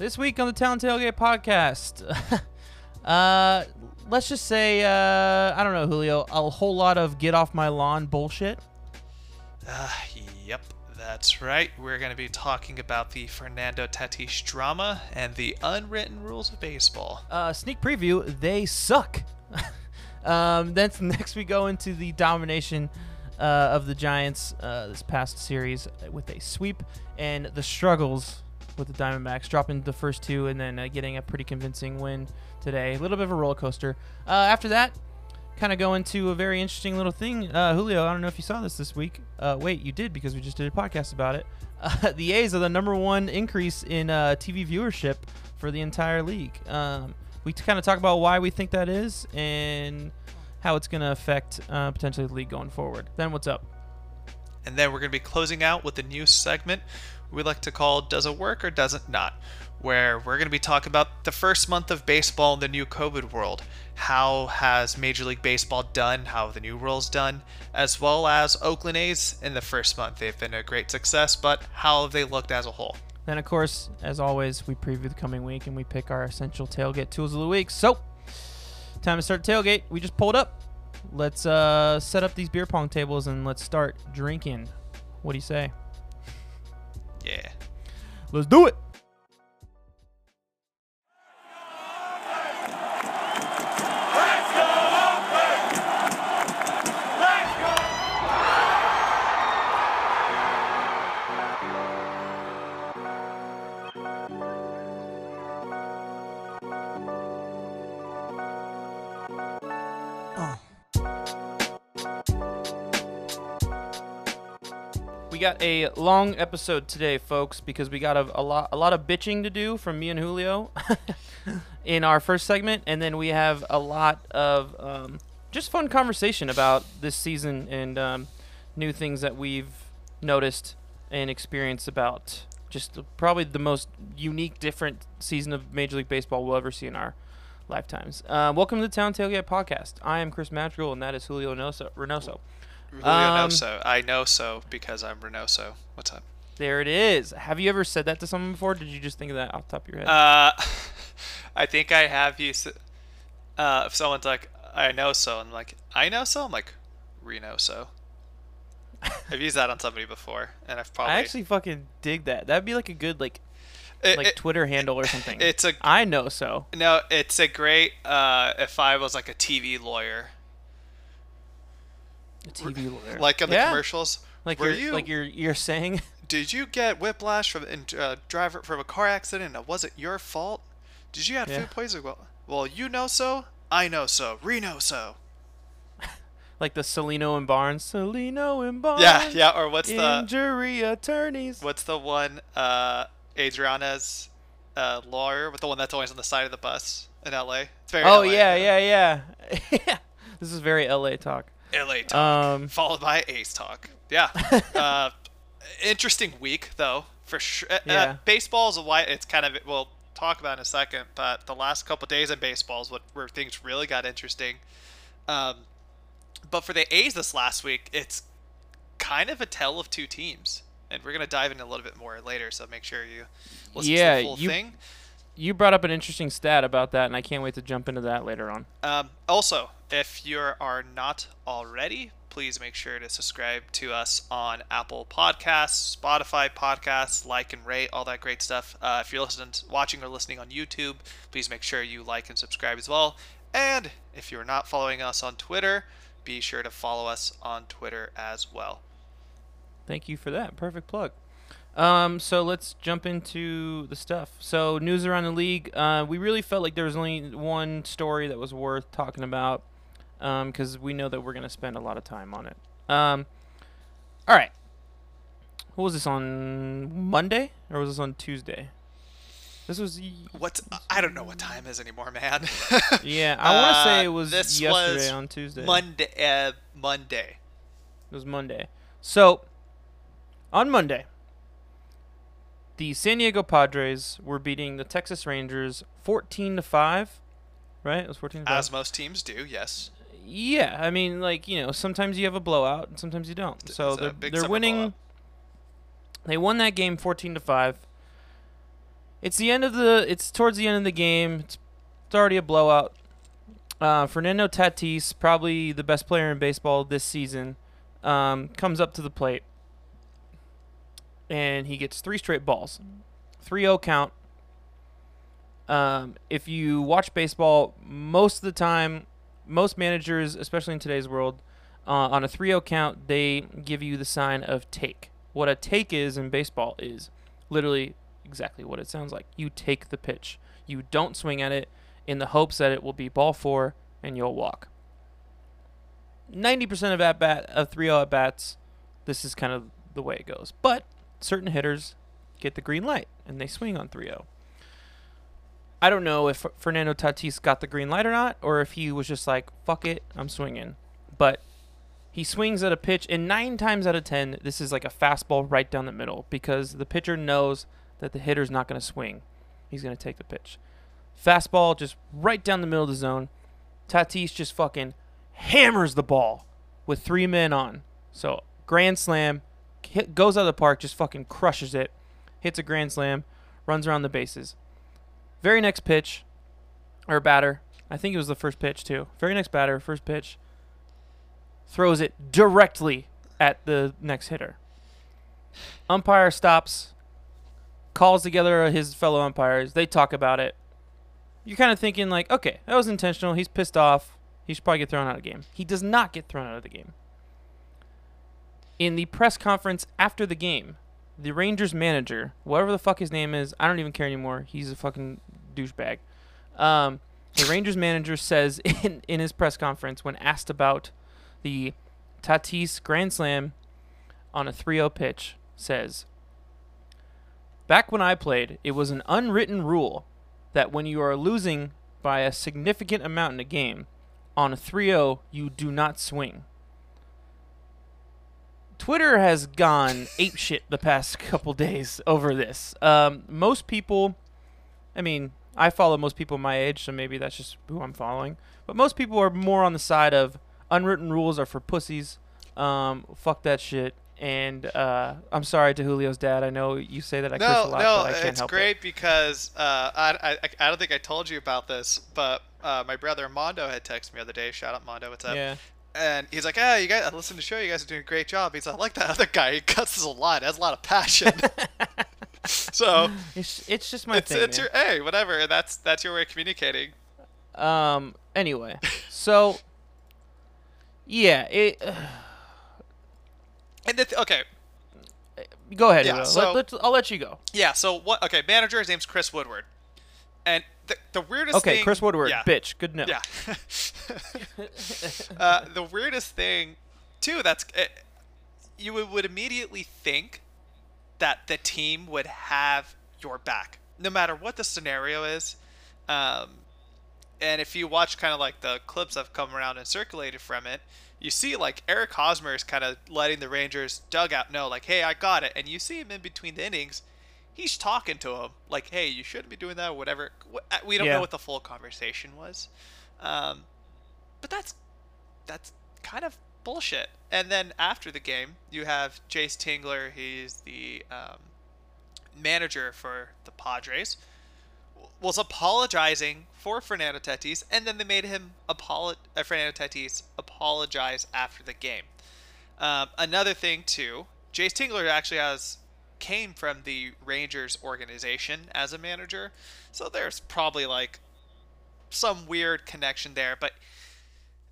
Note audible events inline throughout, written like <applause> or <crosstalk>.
This week on the Town Tailgate podcast, <laughs> uh, let's just say, uh, I don't know, Julio, a whole lot of get off my lawn bullshit. Uh, yep, that's right. We're going to be talking about the Fernando Tatis drama and the unwritten rules of baseball. Uh, sneak preview, they suck. <laughs> um, then <laughs> next we go into the domination uh, of the Giants uh, this past series with a sweep and the struggles with the Diamondbacks, dropping the first two and then uh, getting a pretty convincing win today. A little bit of a roller coaster. Uh, after that, kind of go into a very interesting little thing. Uh, Julio, I don't know if you saw this this week. Uh, wait, you did because we just did a podcast about it. <laughs> Uh, the A's are the number one increase in uh, TV viewership for the entire league. Um, we kind of talk about why we think that is and how it's going to affect uh, potentially the league going forward. Then what's up? And then we're going to be closing out with a new segment we like to call Does It Work or Does It Not? Where we're going to be talking about the first month of baseball in the new COVID world. How has Major League Baseball done? How the new rules done? As well as Oakland A's in the first month. They've been a great success, but how have they looked as a whole? Then, of course, as always, we preview the coming week and we pick our essential tailgate tools of the week. So, time to start tailgate. We just pulled up. Let's uh, set up these beer pong tables and let's start drinking. What do you say? Yeah. Let's do it. Got a long episode today, folks, because we got a, a lot a lot of bitching to do from me and Julio <laughs> in our first segment, and then we have a lot of um, just fun conversation about this season and um, new things that we've noticed and experienced about just probably the most unique, different season of Major League Baseball we'll ever see in our lifetimes. Uh, welcome to the Town Tailgate Podcast. I am Chris Madrigal, and that is Julio Reynoso. Julio um, so. I know so because I'm Reynoso. What's up? There it is. Have you ever said that to someone before? did you just think of that off the top of your head? Uh, <laughs> I think I have used. Uh, if someone's like, "I know so," I'm like, "I know so," I'm like, "Reno so." <laughs> I've used that on somebody before, and I've probably. I actually fucking dig that. That'd be like a good like. It, like it, Twitter handle or something. It's a. I know so. No, it's a great. Uh, if I was like a TV lawyer, a TV lawyer. Like on the yeah. commercials. Like you're, you, like you're you're saying. <laughs> Did you get whiplash from uh, driver from a car accident? And was it your fault? Did you have yeah. food poisoning? Well, well, you know so. I know so. Reno so. like the Cellino and Barnes. Cellino and Barnes. Yeah, yeah. Or what's injury the injury attorneys? What's the one? Uh, Adriana's uh, lawyer with the one that's always on the side of the bus in L.A. It's very. Oh LA, yeah, yeah, yeah, yeah. <laughs> this is very L.A. talk. LA talk, um, followed by A's talk. Yeah. <laughs> uh, interesting week though, for sure. Uh, uh, yeah. Uh, baseball is a why it's kind of we'll talk about in a second, but the last couple days in baseball is what where things really got interesting. Um, but for the A's this last week, it's kind of a tale of two teams, and we're gonna dive in a little bit more later. So make sure you listen yeah, to the full you, thing. You brought up an interesting stat about that, and I can't wait to jump into that later on. Um, also, if you are not already, please make sure to subscribe to us on Apple Podcasts, Spotify Podcasts, like and rate, all that great stuff. Uh, if you're listening, watching or listening on YouTube, please make sure you like and subscribe as well. And if you're not following us on Twitter, be sure to follow us on Twitter as well. Thank you for that. Perfect plug. Um, so let's jump into the stuff. So news around the league. Uh, we really felt like there was only one story that was worth talking about because um, we know that we're going to spend a lot of time on it. Um, all right. What was this on Monday or was this on Tuesday? This was. What I don't know what time is anymore, man. <laughs> yeah, I want to say it was this yesterday was on Tuesday. Monday. Uh, Monday. It was Monday. So, on Monday, the San Diego Padres were beating the Texas Rangers 14 to 5. Right? It was 14 As most teams do, yes. Yeah, I mean, like you know, sometimes you have a blowout and sometimes you don't. So they're they're winning. Blowout. They won that game fourteen to five. it's the end of the. It's towards the end of the game. It's, it's already a blowout. Uh, Fernando Tatis, probably the best player in baseball this season, um, comes up to the plate, and he gets three straight balls, 3-0 count. Um, if you watch baseball, most of the time, most managers, especially in today's world, uh, on a 3-0 count, they give you the sign of take. What a take is in baseball is literally exactly what it sounds like. You take the pitch. You don't swing at it in the hopes that it will be ball four and you'll walk. 90% of at bat of 3-0 at bats, this is kind of the way it goes. But certain hitters get the green light and they swing on 3-0. I don't know if Fernando Tatis got the green light or not, or if he was just like, fuck it, I'm swinging. But he swings at a pitch, and nine times out of ten, this is like a fastball right down the middle because the pitcher knows that the hitter's not going to swing. He's going to take the pitch. Fastball just right down the middle of the zone. Tatis just fucking hammers the ball with three men on. So, grand slam, hit, goes out of the park, just fucking crushes it, hits a grand slam, runs around the bases. Very next pitch, or batter, I think it was the first pitch too. Very next batter, first pitch, throws it directly at the next hitter. Umpire stops, calls together his fellow umpires. They talk about it. You're kind of thinking like, okay, that was intentional. He's pissed off. He should probably get thrown out of the game. He does not get thrown out of the game. In the press conference after the game, the Rangers manager, whatever the fuck his name is, I don't even care anymore. He's a fucking douchebag. Um, the Rangers manager says <laughs> in, in his press conference when asked about the Tatis Grand Slam on a 3 0 pitch, says, Back when I played, it was an unwritten rule that when you are losing by a significant amount in a game, on a 3 0, you do not swing. Twitter has gone apeshit the past <laughs> couple days over this. Um, most people, I mean, I follow most people my age, so maybe that's just who I'm following. But most people are more on the side of unwritten rules are for pussies. Um, fuck that shit. And uh, I'm sorry to Julio's dad. I know you say that I no, curse a lot, no, but I can't it's help great it. because uh, I, I I don't think I told you about this, but uh, my brother Mondo had texted me the other day. Shout out Mondo, what's up? Yeah. And he's like, "Ah, you guys, I listened to the show. You guys are doing a great job." He's like, "I like that other guy. He cuts a lot. Has a lot of passion." <laughs> <laughs> so It's it's just my it's, thing. it's man. your hey, whatever. That's that's your way of communicating. Um. Anyway, so yeah, it. <sighs> And the th- okay, go ahead. Yeah, so- let, I'll let you go. yeah. So what? Okay, manager. His name's Chris Woodward, and the the weirdest Okay, thing. Chris Woodward, Yeah. bitch. Good enough. Yeah. <laughs> <laughs> uh, the weirdest thing, too, that's uh, you would, immediately think that the team would have your back, no matter what the scenario is. Um, and if you watch kind of like the clips have come around and circulated from it, you see like Eric Hosmer is kind of letting the Rangers dugout know, like, "Hey, I got it," and you see him in between the innings. He's talking to him like, "Hey, you shouldn't be doing that," or whatever. Uh, We don't Yeah. know what the full conversation was, um, but that's that's kind of bullshit. And then after the game, you have Jayce Tingler. He's the um, manager for the Padres. Was apologizing for Fernando Tatis, and then they made him apolo- uh, Fernando Tatis apologize after the game. Um, another thing too, Jayce Tingler actually has came from the Rangers organization as a manager, so there's probably like some weird connection there. But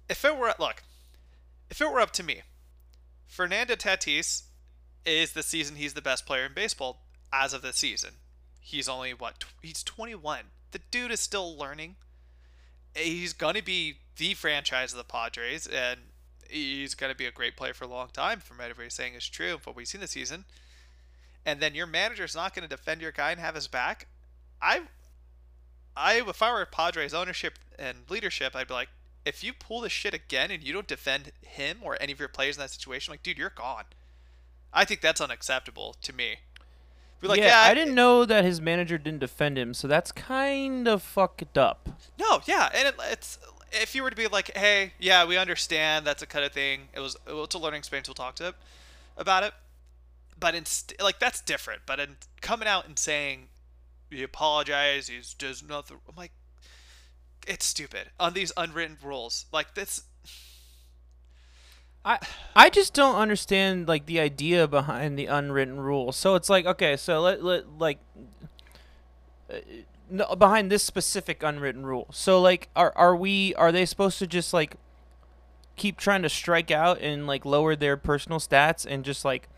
if it were look, if it were up to me, Fernando Tatis is the season he's the best player in baseball as of the season. He's only what tw- he's 21. The dude is still learning. He's gonna be the franchise of the Padres, and he's gonna be a great player for a long time. From what everybody's saying is true, from what we've seen this season. And then your manager's not gonna defend your guy and have his back. I, I if I were Padres ownership and leadership, I'd be like, if you pull this shit again and you don't defend him or any of your players in that situation, like, dude, you're gone. I think that's unacceptable to me. Like, yeah, yeah, I didn't know that his manager didn't defend him, so that's kind of fucked up. No, yeah, and it, it's if you were to be like, hey, yeah, we understand that's a kind of thing. It was it's a learning experience. We'll talk to it about it, but like that's different. But in coming out and saying he apologized. He does nothing. I'm like, it's stupid on these unwritten rules. Like this. I I just don't understand like the idea behind the unwritten rules. So it's like okay, so let let like uh, no, behind this specific unwritten rule. So like are are we are they supposed to just like keep trying to strike out and like lower their personal stats and just like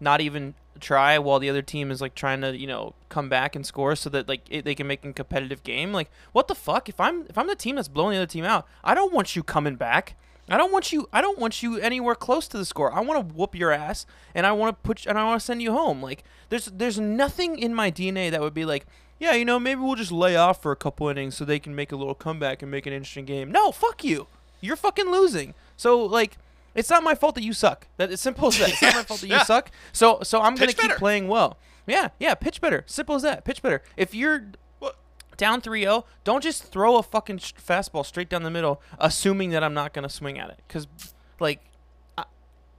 not even try while the other team is like trying to you know come back and score so that like it, they can make a competitive game. Like what the fuck? If i'm if i'm the team that's blowing the other team out i don't want you coming back. I don't want you i don't want you anywhere close to the score. I want to whoop your ass and i want to put and i want to send you home. Like there's there's nothing in my dna that would be like yeah you know maybe we'll just lay off for a couple innings so they can make a little comeback and make an interesting game. No fuck you. You're fucking losing. So like it's not my fault that you suck. That it's simple as that. It's not my fault that you <laughs> yeah. suck. So so I'm pitch gonna keep playing well. Yeah, yeah, pitch better. Simple as that. Pitch better. If you're what? down 3-0, don't just throw a fucking fastball straight down the middle, assuming that I'm not gonna swing at it. Because like, I,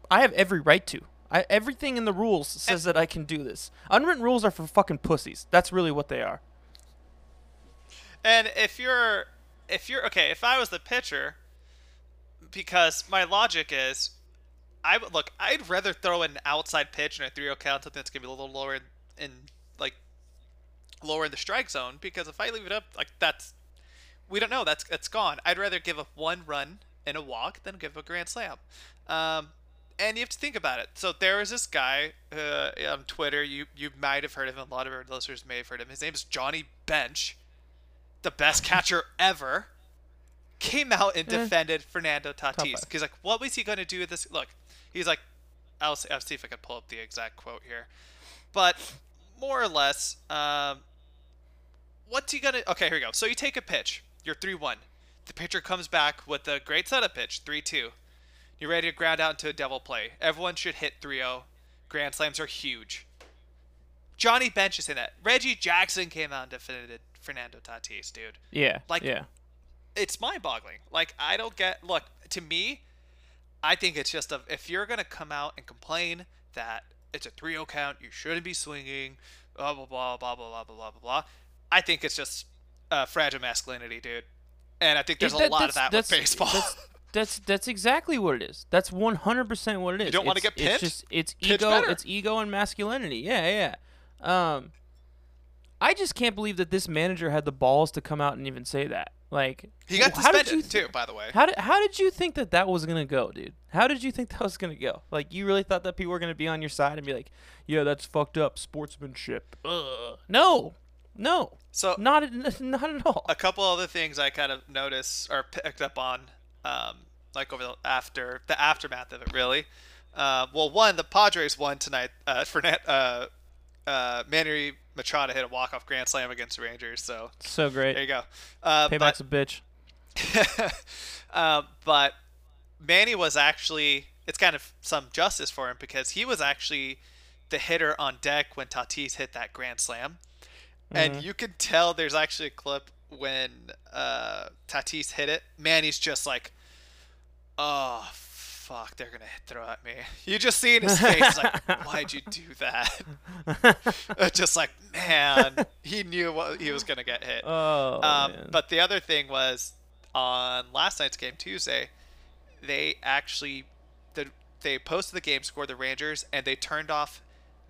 I have every right to. I, everything in the rules says and, that I can do this. Unwritten rules are for fucking pussies. That's really what they are. And if you're, if you're okay, if I was the pitcher, because my logic is, I would look. I'd rather throw an outside pitch in a 3-0 count, something that's gonna be a little lower in, in like lower in the strike zone. Because if I leave it up, like that's we don't know. That's that's gone. I'd rather give up one run and a walk than give a grand slam. Um, and you have to think about it. So there was this guy uh, on Twitter. You you might have heard of him. A lot of our listeners may have heard of him. His name is Johnny Bench, the best catcher ever came out and eh. defended Fernando Tatis. He's like, what was he going to do with this? Look, he's like, I'll see, I'll see if I can pull up the exact quote here. But more or less, um, what's he going to. Okay, here we go. So you take a pitch. You're 3 1. The pitcher comes back with a great setup pitch, 3 2. You're ready to ground out into a double play. Everyone should hit 3 0. Grand slams are huge. Johnny Bench is in that. Reggie Jackson came out and defended Fernando Tatis, dude. Yeah. Like, yeah it's mind-boggling. Like I don't get. Look, to me, I think it's just a. If you're gonna come out and complain that it's a 3-0 count, you shouldn't be swinging, blah blah blah blah blah blah blah blah blah. I think it's just uh, fragile masculinity, dude. And I think there's that, a lot of that with baseball. That's, that's that's exactly what it is. That's 100% what it is. You don't want to get pinched. It's just it's ego. Better. It's ego and masculinity. Yeah, yeah. Um, I just can't believe that this manager had the balls to come out and even say that. Like he got how suspended th- too, by the way. How did how did you think that that was gonna go, dude? How did you think that was gonna go? Like you really thought that people were gonna be on your side and be like, "Yeah, that's fucked up sportsmanship." Ugh. No, no. So not not at all. A couple other things I kind of noticed or picked up on, um, like over the after the aftermath of it, really. Uh, well, one, the Padres won tonight. Uh, Fernet, uh, uh, Manny Machado hit a walk off grand slam against the Rangers. So so great. There you go. Uh, Payback's but, a bitch. <laughs> uh, but Manny was actually it's kind of some justice for him because he was actually the hitter on deck when Tatis hit that grand slam, mm-hmm. and you can tell there's actually a clip when uh, Tatis hit it. Manny's just like, oh fuck, they're gonna throw at me. <laughs> You just see in his face like, why'd you do that? <laughs> just like, man, he knew what he was gonna get hit. Oh, um. But the other thing was on last night's game Tuesday, they actually the they posted the game score the Rangers and they turned off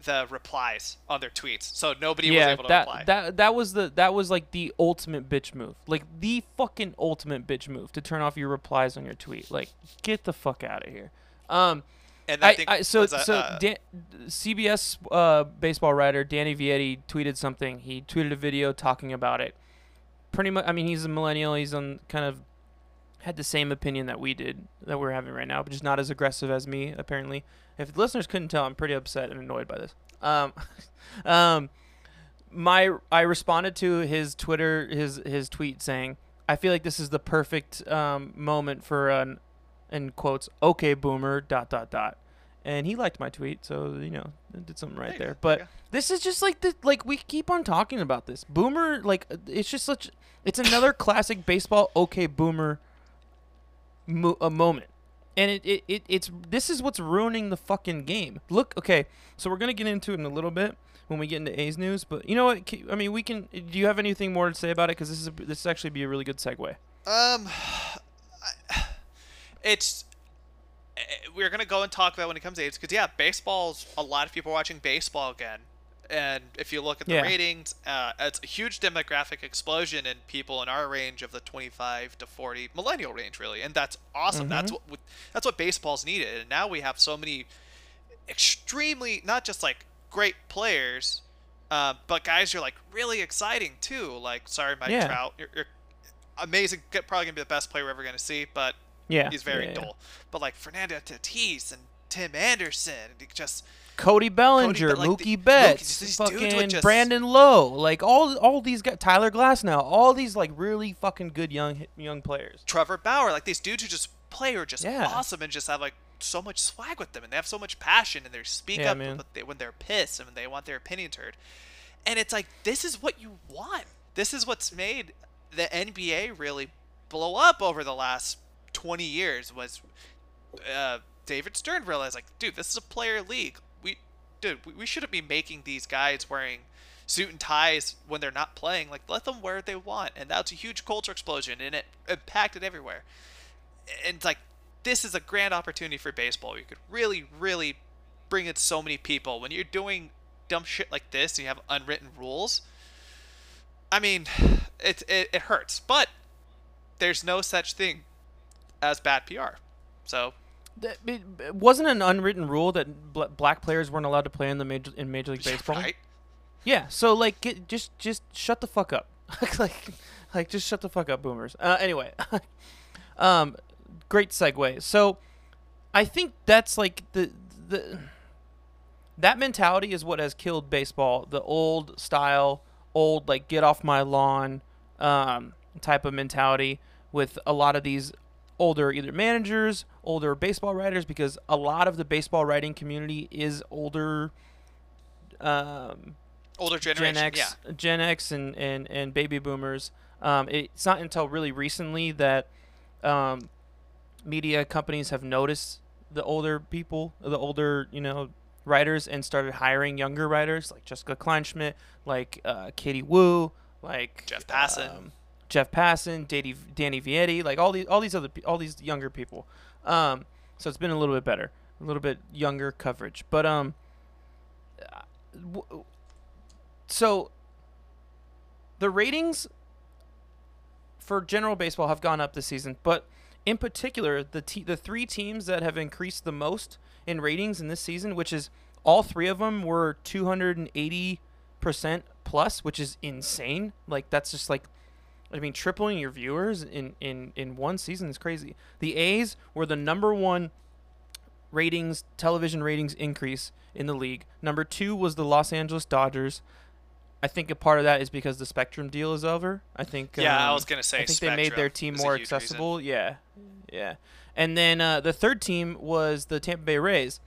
the replies on their tweets, so nobody yeah, was able to that, reply. That that was the that was like the ultimate bitch move, like the fucking ultimate bitch move to turn off your replies on your tweet. Like, get the fuck out of here. Um, and I, I, so a, so uh, Dan, CBS uh, baseball writer Danny Vietti tweeted something. He tweeted a video talking about it. Pretty much, I mean, he's a millennial. He's on kind of had the same opinion that we did that we're having right now, but just not as aggressive as me apparently. If the listeners couldn't tell, I'm pretty upset and annoyed by this. Um, <laughs> um, my I responded to his Twitter his his tweet saying, "I feel like this is the perfect um, moment for an in quotes okay boomer dot dot dot." And he liked my tweet, so you know, did something right there. But this is just like the like we keep on talking about this boomer. Like it's just such. It's another classic baseball okay boomer mo- a moment and it, it, it it's this is what's ruining the fucking game. Look, okay, so we're gonna get into it in a little bit when we get into A's news. But you know what? I mean, we can. Do you have anything more to say about it? Because this is a, this actually be a really good segue. Um, <sighs> it's eh, we're gonna go and talk about when it comes to A's because yeah, baseball's a lot of people are watching baseball again, and if you look at the yeah. ratings, uh, it's a huge demographic explosion in people in our range of the 25 to 40 millennial range, really, and that's awesome. Mm-hmm. That's what that's what baseball's needed, and now we have so many extremely not just like great players, uh, but guys you're like really exciting too. Like, sorry, Mike yeah. Trout, you're, you're amazing. Probably gonna be the best player we're ever gonna see, but yeah, he's very yeah, dull. But like Fernando Tatis and Tim Anderson, just Cody Bellinger, Cody, like Mookie the, Betts, fucking just... Brandon Lowe, like all all these guys, Tyler Glasnow, all these like really fucking good young young players. Trevor Bauer, like these dudes who just play are just yeah. awesome and just have like so much swag with them and they have so much passion and they speak yeah, up when they're pissed and when they want their opinions heard. And it's like this is what you want. This is what's made the NBA really blow up over the last 20 years was uh, David Stern realized like, dude, this is a player league. Dude, we, shouldn't be making these guys wearing suit and ties when they're not playing. Like, let them wear what they want, and that's a huge culture explosion, and it impacted everywhere. And it's like, this is a grand opportunity for baseball. You could really, really bring in so many people when you're doing dumb shit like this. You have unwritten rules. I mean, it, it, it hurts, but there's no such thing as bad PR. So it wasn't an unwritten rule that black players weren't allowed to play in the major in Major League Baseball. Right. Yeah. So like, get, just just shut the fuck up. <laughs> like, like just shut the fuck up, boomers. Uh, anyway, <laughs> um, great segue. So, I think that's like the the that mentality is what has killed baseball. The old style old like get off my lawn um, type of mentality with a lot of these older either managers, older baseball writers, because a lot of the baseball writing community is older. Um, older generation, Gen X, yeah. Gen X and, and, and baby boomers. Um, it's not until really recently that um, media companies have noticed the older people, the older, you know, writers and started hiring younger writers like Jessica Kleinschmidt, like uh, Katie Woo, like Jeff Passan, um, Jeff Passan, Danny, Danny Vietti, like all these all these other all these younger people. Um, so it's been a little bit better, a little bit younger coverage. But um, so the ratings for general baseball have gone up this season, but in particular, the te- the three teams that have increased the most in ratings in this season, which is all three of them were 280 percent plus, which is insane. Like that's just like, I mean, tripling your viewers in in in one season is crazy. The A's were the number one ratings television ratings increase in the league. Number two was the Los Angeles Dodgers. I think a part of that is because the Spectrum deal is over. I think. Yeah, um, I was gonna say. I think Spectrum they made their team more accessible. Reason. Yeah, yeah. And then uh, the third team was the Tampa Bay Rays.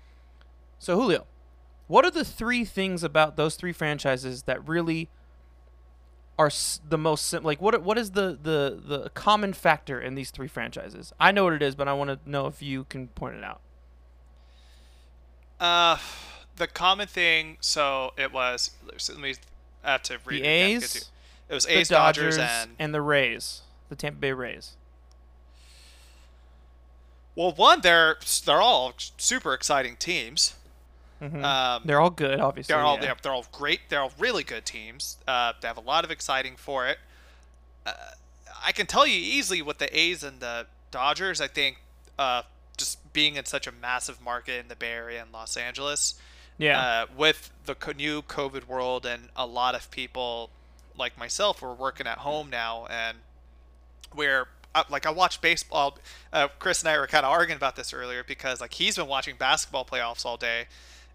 So Julio, what are the three things about those three franchises that really are the most sim- like what what is the the the common factor in these three franchises? I know what it is, but I want to know if you can point it out. Uh, the common thing. So it was. Let me I have to read the it A's. It was A's, Dodgers, Dodgers, and and the Rays, the Tampa Bay Rays. Well, one, they're they're all super exciting teams. Mm-hmm. Um, they're all good, obviously. They're all yeah. they're, all great. They're all really good teams. Uh, they have a lot of exciting for it. Uh, I can tell you easily with the A's and the Dodgers. I think uh, just being in such a massive market in the Bay Area and Los Angeles, yeah, uh, with the new COVID world and a lot of people like myself are working at home now, and we're like I watch baseball. Uh, Chris and I were kind of arguing about this earlier because like he's been watching basketball playoffs all day,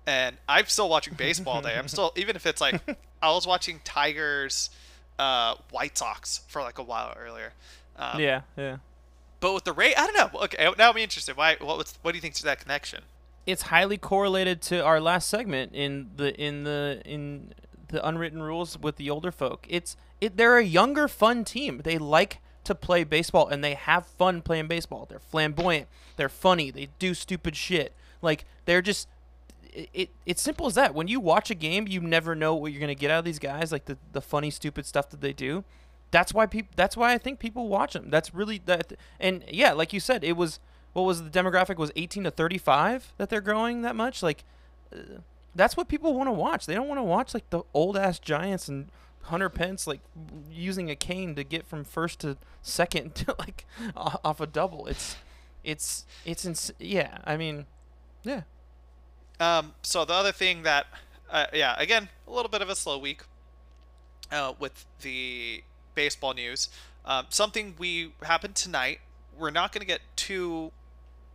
and I'm still watching baseball day. I'm still even if it's like <laughs> I was watching Tigers, uh, White Sox for like a while earlier. Um, yeah, yeah. But with the rate, I don't know. Okay, now I'm interested. Why? What? what do you think to that connection? It's highly correlated to our last segment in the in the in the unwritten rules with the older folk. It's it. They're a younger, fun team. They like to play baseball and they have fun playing baseball. They're flamboyant. They're funny. They do stupid shit. Like they're just it, it it's simple as that. When you watch a game, you never know what you're gonna get out of these guys, like the the funny, stupid stuff that they do. That's why people. That's why I think people watch them. That's really that. And yeah, like you said, it was what was the demographic was 18 to 35 that they're growing that much. Like uh, that's what people want to watch. They don't want to watch like the old ass Giants and Hunter Pence like using a cane to get from first to second <laughs> to like off a double. It's it's it's ins- yeah. I mean, yeah. Um. So the other thing that, uh, yeah, again, a little bit of a slow week. Uh, with the baseball news, um, something we happened tonight. We're not going to get too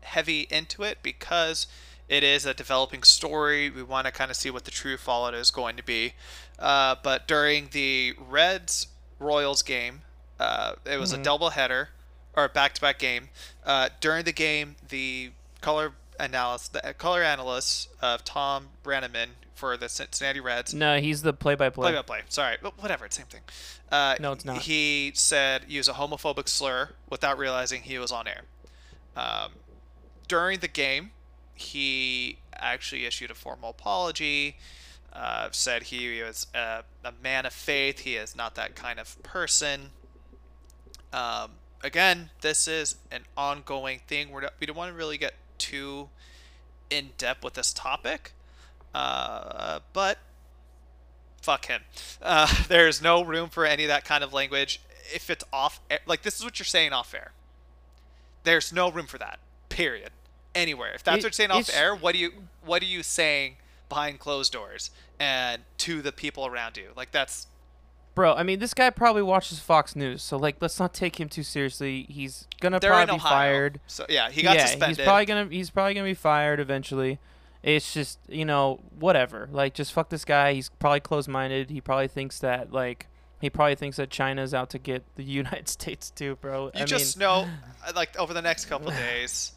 heavy into it because it is a developing story. We want to kind of see what the true fallout is going to be. Uh, but during the Reds Royals game, uh, it was mm-hmm. a doubleheader or back to back game. Uh, during the game, the color analyst, the color analyst of Tom Brennaman for the Cincinnati Reds. No, he's the play-by-play. Play-by-play. Sorry, but whatever, same thing. Uh, no, it's not. He said use a homophobic slur without realizing he was on air. Um, during the game, he actually issued a formal apology. Uh, said he was a, a, man of faith. He is not that kind of person. Um, again, this is an ongoing thing. We're not, we don't want to really get too in depth with this topic, uh, but fuck him. Uh, <laughs> there's no room for any of that kind of language. If it's off, like this is what you're saying off air. There's no room for that. Period anywhere. If that's it, what you're saying off air, what do you what are you saying behind closed doors and to the people around you? Like that's Bro, I mean, this guy probably watches Fox News, so like, let's not take him too seriously. He's gonna They're probably be fired. So yeah, he got yeah, suspended. he's probably gonna he's probably gonna be fired eventually. It's just you know whatever. Like, just fuck this guy. He's probably closed-minded. He probably thinks that like he probably thinks that China's out to get the <laughs> United States too, bro. You I just mean, know, <laughs> uh, like over the next couple <sighs> days,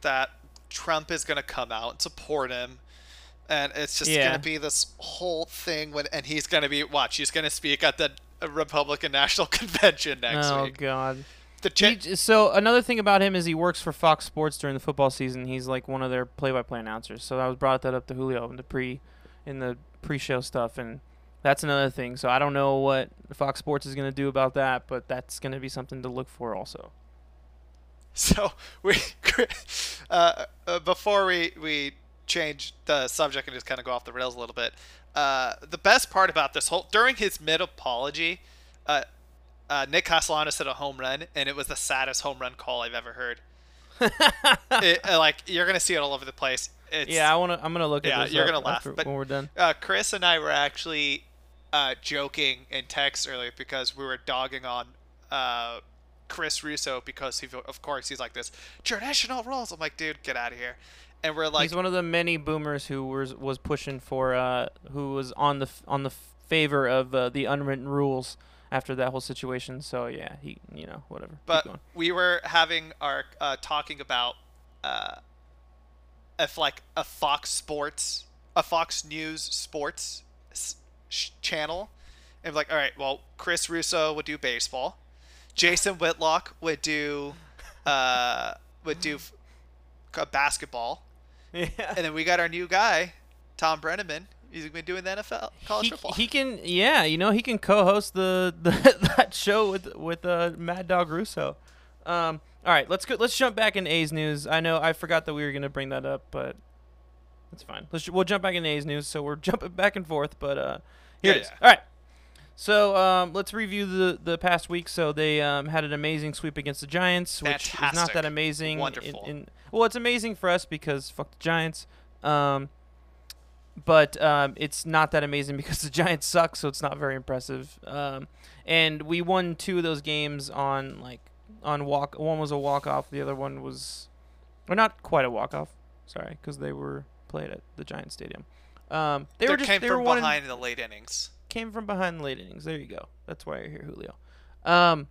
that Trump is to come out and support him. And it's just yeah. going to be this whole thing when, and he's going to be, watch, he's going to speak at the Republican National <laughs> Convention next oh, week. Oh, God. The He, so another thing about him is he works for Fox Sports during the football season. He's like one of their play-by-play announcers. So I was brought that up to Julio in the pre, in the pre-show stuff, and that's another thing. So I don't know what Fox Sports is going to do about that, but that's going to be something to look for also. <laughs> So we, <laughs> uh, uh, before we we change the subject and just kind of go off the rails a little bit, uh, the best part about this whole during his mid apology, uh, uh, Nick Castellanos hit a home run, and it was the saddest home run call I've ever heard. <laughs> it, uh, like you're gonna see it all over the place. It's, yeah, I wanna. I'm gonna look yeah, at Yeah, you're gonna laugh. But when we're done, Chris and I were actually joking in text earlier because we were dogging on Chris Russo because he, of course, he's like this traditional rules. I'm like, dude, get out of here. And we're like, he's one of the many boomers who was was pushing for, uh, who was on the on the favor of uh, the unwritten rules after that whole situation. So yeah, he, you know, whatever. But we were having our uh, talking about uh, if like a Fox Sports, a Fox News Sports s- channel, and like, all right, well, Chris Russo would do baseball. Jason Whitlock would do uh, would do f- basketball. <laughs> Yeah. And then we got our new guy, Tom Brennaman. He's been doing the NFL college he, football. He can, yeah, you know, he can co-host the, the <laughs> that show with with uh, Mad Dog Russo. Um, all right, let's go. Let's jump back in A's news. I know I forgot that we were gonna bring that up, but that's fine. Let's we'll jump back in A's news. So we're <laughs> jumping back and forth, but uh, here yeah, it is. Yeah. All right. So um, let's review the the past week. So they um, had an amazing sweep against the Giants, which Fantastic. is not that amazing. Wonderful. In, in, well, it's amazing for us because fuck the Giants. Um, but um, it's not that amazing <laughs> because the Giants suck, so it's not very impressive. Um, and we won two of those games on like on walk. One was a walk off. The other one was, or not quite a walk off. Sorry, because they were played at the Giants Stadium. Um, they, were just came they from were behind in the late innings came from behind the late innings. There you go. That's why you're here, Julio. Um,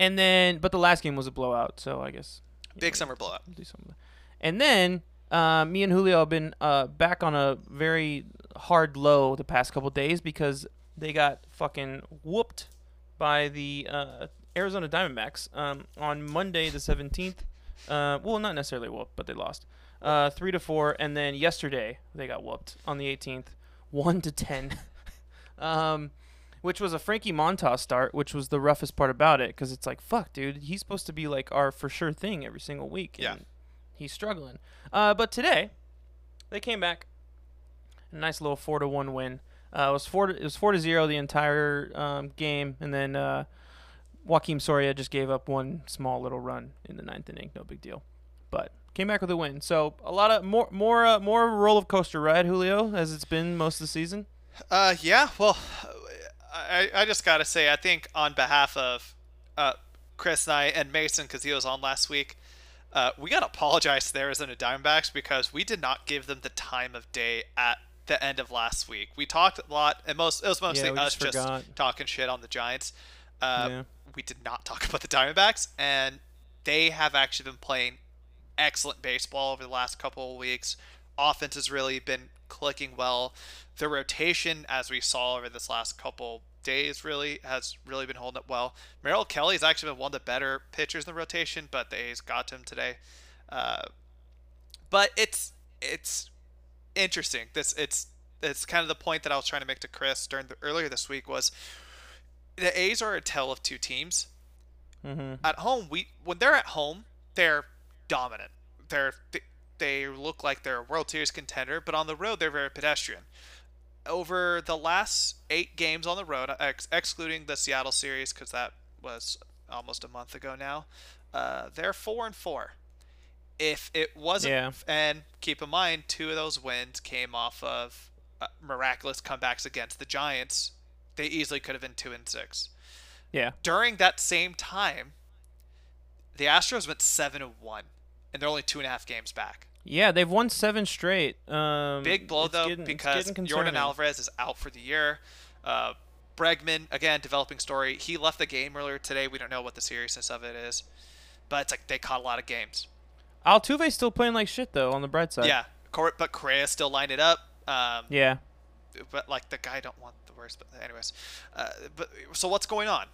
and then, but the last game was a blowout, so I guess big know, summer blowout. Do something. And then, uh, me and Julio have been uh, back on a very hard low the past couple days because they got fucking whooped by the uh, Arizona Diamondbacks um, on Monday the 17th. Uh, well, not necessarily whooped, but they lost. uh, three to four, and then yesterday they got whooped on the 18th, one to ten, <laughs> um, which was a Frankie Montas start, which was the roughest part about it because it's like fuck, dude, he's supposed to be like our for sure thing every single week, and Yeah. he's struggling. Uh, but today they came back, a nice little four to one win. Uh, it was four to, it was four to zero the entire um, game, and then uh, Joakim Soria just gave up one small little run in the ninth inning. No big deal, but came back with a win. So a lot of more more uh, more of a roller coaster ride, Julio, as it's been most of the season. Uh, yeah. Well, I, I just gotta say, I think on behalf of uh, Chris and I and Mason, because he was on last week, uh, we gotta apologize to the Arizona Diamondbacks because we did not give them the time of day at the end of last week. We talked a lot, and most it was mostly Yeah, us just just talking shit on the Giants. Uh, Yeah. We did not <laughs> talk about the Diamondbacks, and they have actually been playing excellent baseball over the last couple of weeks. Offense has really been clicking well. The rotation, as we saw over this last couple days, really has really been holding up well. Merrill Kelly has actually been one of the better pitchers in the rotation, but the A's got to him today. Uh, but it's it's interesting. This it's it's kind of the point that I was trying to make to Chris during the earlier this week was the A's are a tale of two teams Mm-hmm. at home we when they're at home they're dominant they're they, they look like they're a world series contender but on the road they're very pedestrian over the last eight games on the road ex- excluding the seattle series because that was almost a month ago now uh, they're four and four if it wasn't Yeah. and keep in mind two of those wins came off of uh, miraculous comebacks against the giants they easily could have been two and six Yeah. during that same time, the Astros went seven and one, and they're only two and a half games back. Yeah, they've won seven straight. Um, Big blow though getting- because Yordan. Alvarez is out for the year. Uh, Bregman again developing story. He left the game earlier today. We don't know what the seriousness of it is, but it's like they caught a lot of games. Altuve's still playing like shit though on the bright side. yeah, but Correa still lined it up. Um, Yeah. but like the guy don't want the worst. But anyways, uh, but so what's going on?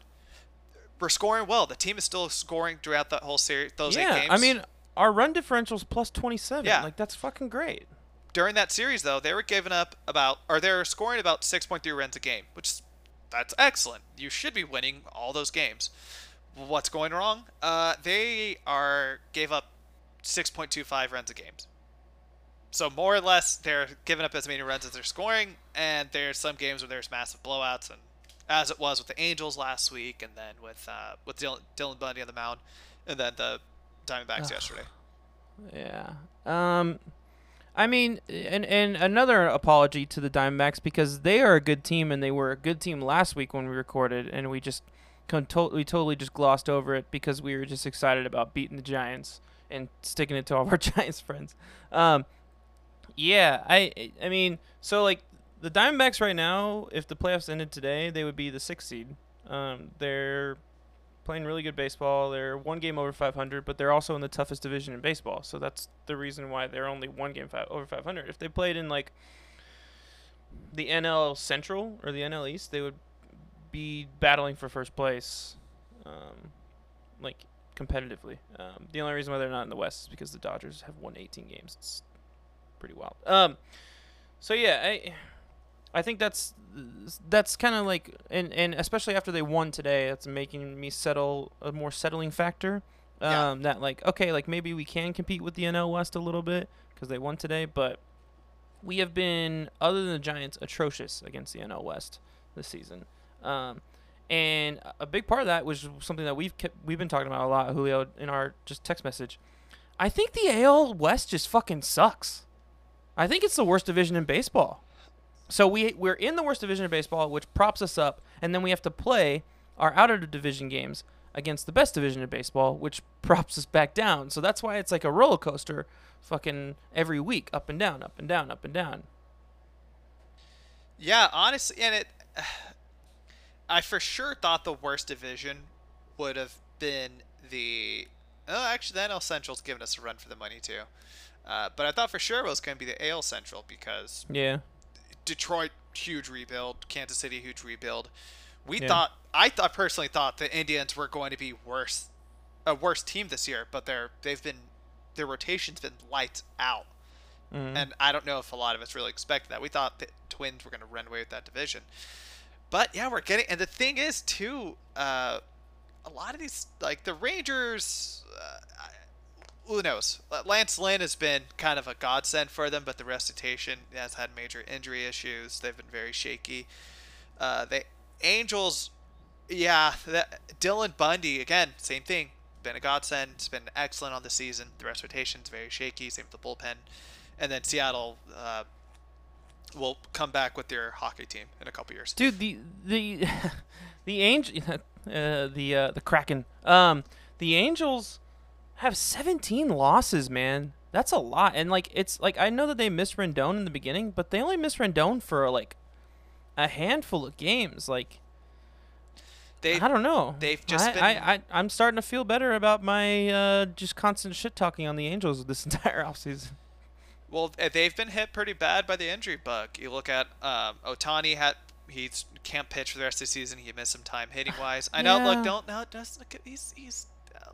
We're scoring well. The team is still scoring throughout that whole series. Those eight yeah. games. I mean, our run differential's plus twenty seven. Yeah. Like that's fucking great. during that series though, they were giving up about or they're scoring about 6.3 runs a game, which is that's excellent. You should be winning all those games. What's going wrong? Uh, they are gave up 6.25 runs a game. So more or less, they're giving up as many runs as they're scoring, and there's some games where there's massive blowouts, and as it was with the Angels last week, and then with uh, with Dylan, Dylan Bundy on the mound, and then the Diamondbacks yesterday. Yeah. Um, I mean, and and another apology to the Diamondbacks because they are a good team and they were a good team last week when we recorded, and we just we totally just glossed over it because we were just excited about beating the Giants and sticking it to all of our <laughs> Giants friends. Um, yeah, I I mean, so like the Diamondbacks right now, if the playoffs ended today, they would be the sixth seed. Um, they're playing really good baseball. They're one game over 500, but they're also in the toughest division in baseball. So that's the reason why they're only one game over 500. If they played in like the NL Central or the NL East, they would be battling for first place, um, like competitively. Um, the only reason why they're not in the West is because the Dodgers have won 18 games. It's pretty wild. Um, so yeah, I. I think that's that's kind of like and and especially after they won today, that's making me settle a more settling factor. Um, Yeah. that like okay, like maybe we can compete with the NL West a little bit because they won today, but we have been other than the Giants atrocious against the NL West this season. Um, and a big part of that was something that we've kept, we've been talking about a lot, Julio, in our just text message. I think the AL West just fucking sucks. I think it's the worst division in baseball. So we we're in the worst division of baseball, which props us up, and then we have to play our out of division games against the best division of baseball, which <laughs> props us back down. So that's why it's like a roller coaster, fucking every week, up and down, up and down, up and down. Yeah, honestly, and it. <sighs> I for sure thought the worst division would have been the. Oh, actually, the NL Central's giving us a run for the money too. Uh, but I thought for sure it was going to be the AL Central because Yeah. Detroit huge rebuild, Kansas City huge rebuild. We Yeah. thought I thought personally thought the Indians were going to be worse, a worse team this year, but they're they've been their rotation's been lights out. Mm-hmm. And I don't know if a lot of us really expected that. We thought the Twins were going to run away with that division. But yeah, we're getting. And the thing is, too, uh, a lot of these, like the Rangers, uh, who knows? Lance Lynn has been kind of a godsend for them, but the recitation has had major injury issues. They've been very shaky. Uh, the Angels, yeah, that, Dylan Bundy again, same thing. Been a godsend. It's been excellent on the season. The recitation is very shaky. Same with the bullpen, and then Seattle uh, will come back with their hockey team in a couple years. Dude, the the <laughs> the angel, <laughs> uh, the uh, the Kraken, um, the Angels have 17 losses, man. That's a lot. And like it's like I know that they missed Rendon in the beginning, but they only missed Rendon for like a handful of games. Like they I don't know. They've just I, been I, I I'm starting to feel better about my uh, just constant shit talking on the Angels this <laughs> entire offseason. Well, eh, they've been hit pretty bad by the injury bug. You look at um, Ohtani had he's can't pitch for the rest of the season. He missed some time hitting wise. I know. Yeah. Look, don't no, just look. He's he's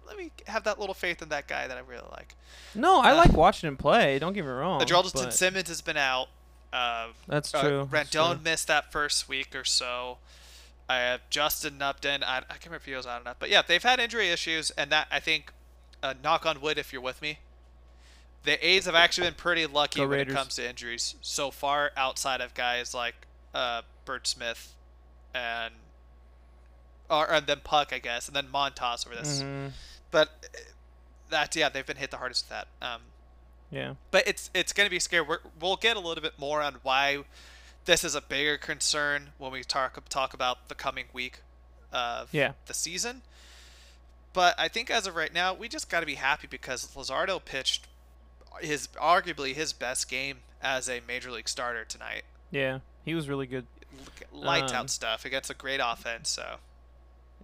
let me have that little faith in that guy that I really like. No, I Uh, like watching him play. Don't get me wrong. Andrelton but Simmons has been out. Uh, That's uh, true. That's Rendon missed that first week or so. I have Justin Upton. I, I can't remember if he was out or not, but yeah, they've had injury issues, and that I think, uh, knock on wood, if you're with me, the A's have actually been pretty lucky Go when Raiders. it comes to injuries so far. Outside of guys like uh, Burch Smith and or and then Puk, I guess, and then Montas over this. Mhm. But uh, that yeah, they've been hit the hardest with that. Um, Yeah. but it's it's going to be scary. We're, we'll get a little bit more on why this is a bigger concern when we talk talk about the coming week of Yeah. the season. But I think as of right now, we just got to be happy because Luzardo pitched his arguably his best game as a major league starter tonight. Yeah. He was really good. Lights Um, out stuff against a great offense. So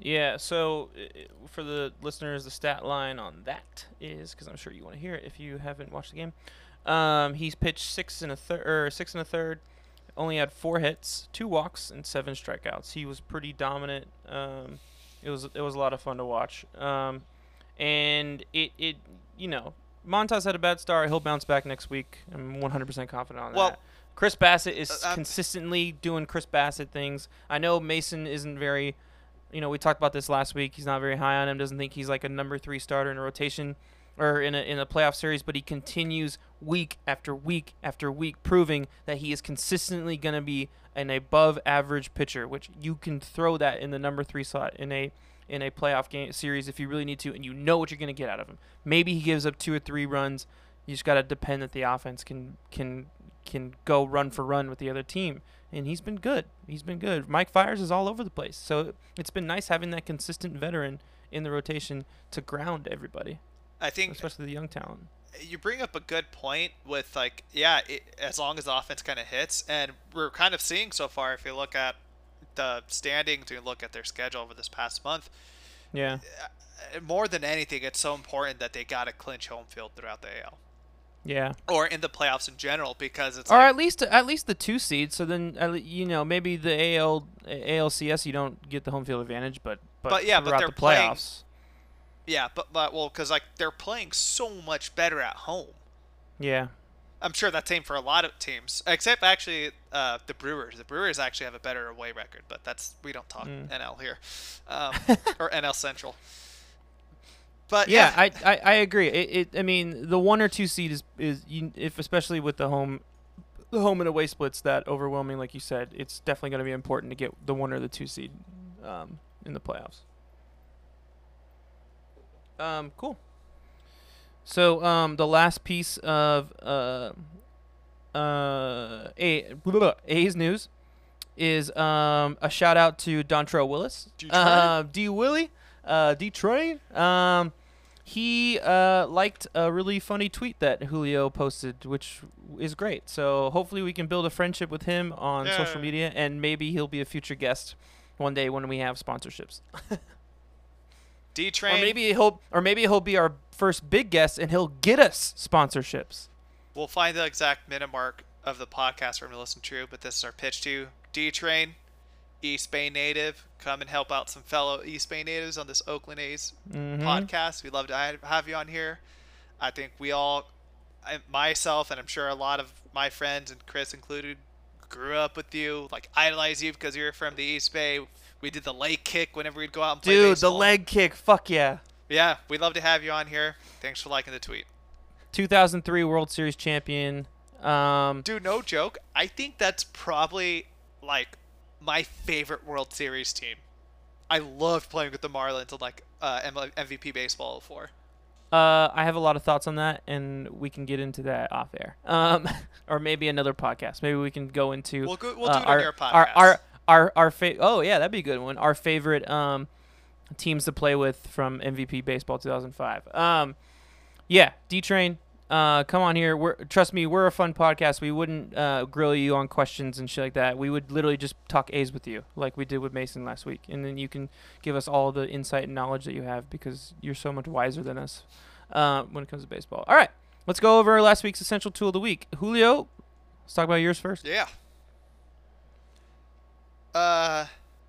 Yeah, so uh, for the listeners, the stat line on that is because I'm sure you want to hear it if you haven't watched the game. Um, he's pitched six and a third, or six and a third. Only had four hits, two walks, and seven strikeouts. He was pretty dominant. Um, it was it was a lot of fun to watch. Um, and it it you know Montas had a bad start. He'll bounce back next week. I'm 100% confident on Well, that. Chris Bassitt is uh, um, consistently doing Chris Bassitt things. I know Mason isn't very you know, we talked about this last week. He's not very high on him. Doesn't think he's like a number three starter in a rotation or in a in a playoff series. But he continues week after week after week, proving that he is consistently going to be an above average pitcher. Which you can throw that in the number three slot in a in a playoff game series if you really need to, and you know what you're going to get out of him. Maybe he gives up two or three runs. You just got to depend that the offense can can can go run for run with the other team and he's been good. He's been good. Mike Fiers is all over the place. So it's been nice having that consistent veteran in the rotation to ground everybody, I think especially the young talent. you bring up a good point with like yeah it, as long as the offense kind of hits and we're kind of seeing so far if you look at the standings you look at their schedule over this past month Yeah. uh, more than anything it's so important that they got to clinch home field throughout the AL Yeah. or in the playoffs in general because it's Or like, at least at least the two seeds. So then you know maybe the AL ALCS you don't get the home field advantage, but but, But yeah, but they're the playing- playoffs. yeah but, but well because like they're playing so much better at home Yeah. I'm sure that's same for a lot of teams, except actually uh, the Brewers. The Brewers actually have a better away record, but that's we don't talk Mm. NL here, um, <laughs> or NL Central. But yeah, yeah, I, I I agree. It, it I mean the one or two seed is is you, if especially with the home the home and away splits that overwhelming like you said, it's definitely going to be important to get the one or the two seed um, in the playoffs. Um, cool. So um, the last piece of uh, uh, A <laughs> A's news is um, a shout out to Dontrelle Willis, D-Train? uh, D Willie, uh, D Train. Um, he uh, liked a really funny tweet that Julio posted, which is great. So hopefully we can build a friendship with him on social media, and maybe he'll be a future guest one day when we have sponsorships. <laughs> D train. Or maybe he'll, or maybe he'll be our first big guest, and he'll get us sponsorships. we'll find the exact minute mark of the podcast for him to listen to. But this is our pitch to D Train, East Bay native. Come and help out some fellow East Bay natives on this Oakland A's Mhm. podcast. We'd love to have you on here. I think we all, I, myself, and I'm sure a lot of my friends and Chris included, grew up with you, like idolize you because you're from the East Bay. We did the leg kick whenever we'd go out and play Dude, baseball. the leg kick. Fuck yeah. Yeah, we'd love to have you on here. Thanks for liking the tweet. 2003 World Series champion. Um, Dude, no joke. I think that's probably like my favorite World Series team. I loved playing with the Marlins on like uh, MVP baseball 04. Uh, I have a lot of thoughts on that, and we can get into that off air. Um, <laughs> or maybe another podcast. Maybe we can go into. We'll, go, we'll do uh, it our, podcast. Our our our, our fa- Oh yeah, that'd be a good one. Our favorite um teams to play with from MVP baseball 2005. Um, yeah, D Train. Uh, come on here. We're trust me, we're a fun podcast. We wouldn't uh, grill you on questions and shit like that. We would literally just talk A's with you, like we did with Mason last week, and then you can give us all the insight and knowledge that you have because you're so much wiser than us uh, when it comes to baseball. All right, let's go over last week's essential tool of the week. Julio, let's talk about yours first. Yeah. Uh,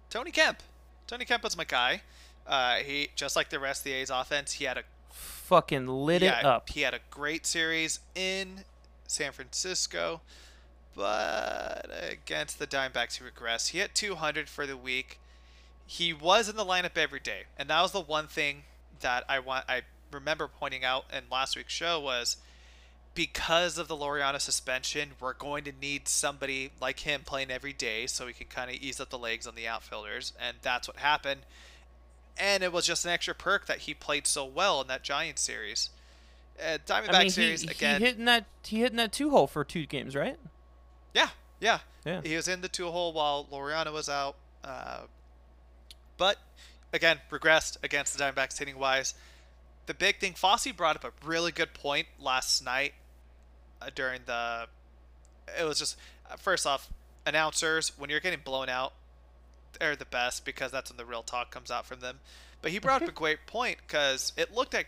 Tony Kemp. Tony Kemp was my guy. Uh, he just like the rest of the A's offense, he had a fucking lit yeah, it up. He had a great series in San Francisco, but against the Diamondbacks, he regressed. He hit 200 for the week. He was in the lineup every day, and that was the one thing that I want. I remember pointing out in last week's show was because of the Laureano suspension, we're going to need somebody like him playing every day so we can kind of ease up the legs on the outfielders, and that's what happened and it was just an extra perk that he played so well in that Giants series. Uh, Diamondback I mean, series he, again. He hit in that he hit in that two hole for two games, right? Yeah, yeah, yeah. He was in the two hole while Laureano was out, uh, but again regressed against the Diamondbacks hitting wise. The big thing, Fosse brought up a really good point last night uh, during the. It was just uh, first off, announcers when you're getting blown out are the best because that's when the real talk comes out from them. But he brought up a great point because it looked like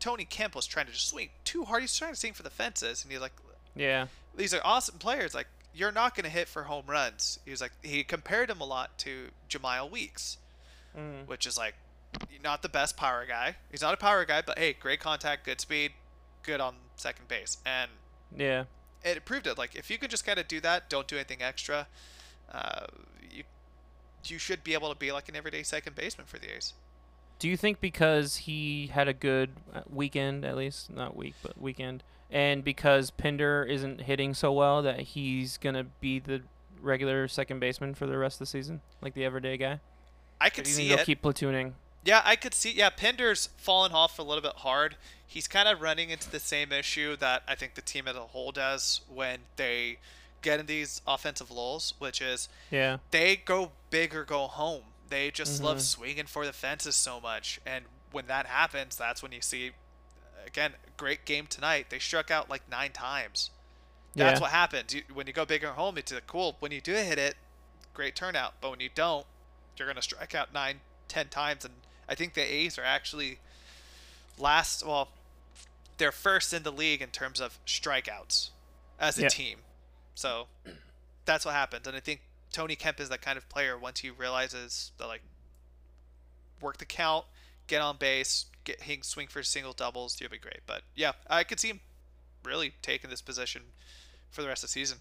Tony Kemp was trying to just swing too hard. He's trying to swing for the fences, and he's like, "Yeah, these are awesome players. Like you're not going to hit for home runs." He was like, he compared him a lot to Jemile Weeks, mm. which is like not the best power guy. He's not a power guy, but hey, great contact, good speed, good on second base, and yeah, it proved it. Like if you can just kind of do that, don't do anything extra. Uh, you you should be able to be like an everyday second baseman for the A's. Do you think because he had a good uh, weekend, at least not week, but weekend, and because Pinder isn't hitting so well, that he's gonna be the regular second baseman for the rest of the season, like the everyday guy? I could see he'll it. Keep platooning. Yeah, I could see. Yeah, Pinder's fallen off a little bit hard. He's kind of running into the same issue that I think the team as a whole does when they get in these offensive lulls, which is yeah they go big or go home. They just mm-hmm. love swinging for the fences so much, and when that happens, that's when you see again great game tonight. They struck out like nine times. That's yeah. what happens you, when you go big or home. It's cool when you do hit it, great turnout. But when you don't, you're gonna strike out nine, ten times, and I think the A's are actually last. Well, they're first in the league in terms of strikeouts as a yeah. team. So that's what happens. And I think Tony Kemp is that kind of player once he realizes that like work the count, get on base, get swing for single doubles, you'll be great. But yeah, I could see him really taking this position for the rest of the season.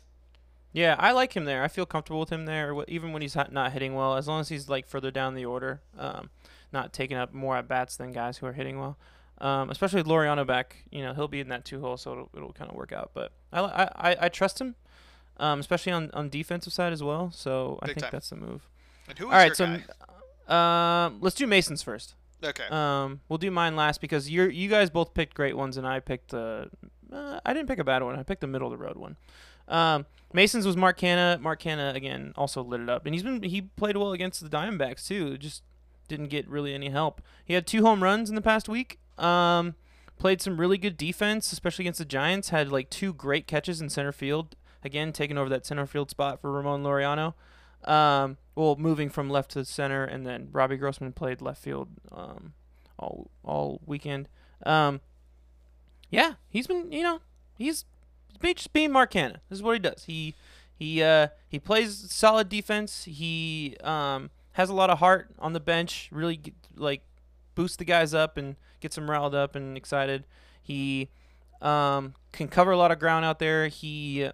Yeah, I like him there. I feel comfortable with him there, even when he's not hitting well. As long as he's like further down the order, um, not taking up more at bats than guys who are hitting well. Um, especially with Laureano back, you know he'll be in that two hole, so it'll, it'll kind of work out. But I, I I trust him um, especially on on defensive side as well. So Big I think time. that's the move. And who All right, so um, let's do Mason's first. Okay. Um, we'll do mine last because you you guys both picked great ones, and I picked uh, uh, I didn't pick a bad one. I picked the middle of the road one. Um, Mason's was Mark Canha. Mark Canha again also lit it up, and he's been he played well against the Diamondbacks too. Just didn't get really any help. He had two home runs in the past week. Um, played some really good defense, especially against the Giants. Had like two great catches in center field again taking over that center field spot for Ramon Laureano. Um, well, moving from left to center, and then Robbie Grossman played left field um, all all weekend. Um, yeah, he's been you know he's just being Mark. This is what he does. He he uh, he plays solid defense. He um, has a lot of heart on the bench. Really like boosts the guys up and gets them riled up and excited. He um, can cover a lot of ground out there. He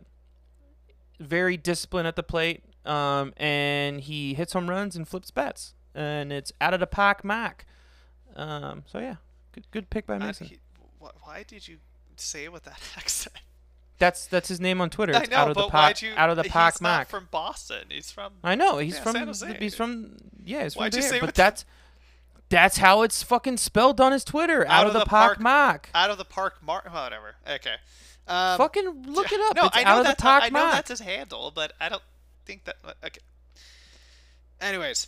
very disciplined at the plate, um, and he hits home runs and flips bats. And it's out of the park, Mac. Um, so yeah, good good pick by Mason. He, why did you say it with that <laughs> accent? That's that's his name on Twitter. It's I know, out of but the why'd you? Out of the Pac he's Mac. from Boston. He's from. I know. He's yeah, from. He's from. Yeah, he's why'd from you there. say But that's that's how it's fucking spelled on his Twitter. Out, out of, the, the Pac Mac. Out of the Park Mark. Whatever. Okay. Um, fucking look it up. No, it's I know out of that's I know that's his handle, but I don't think that. Okay. Anyways.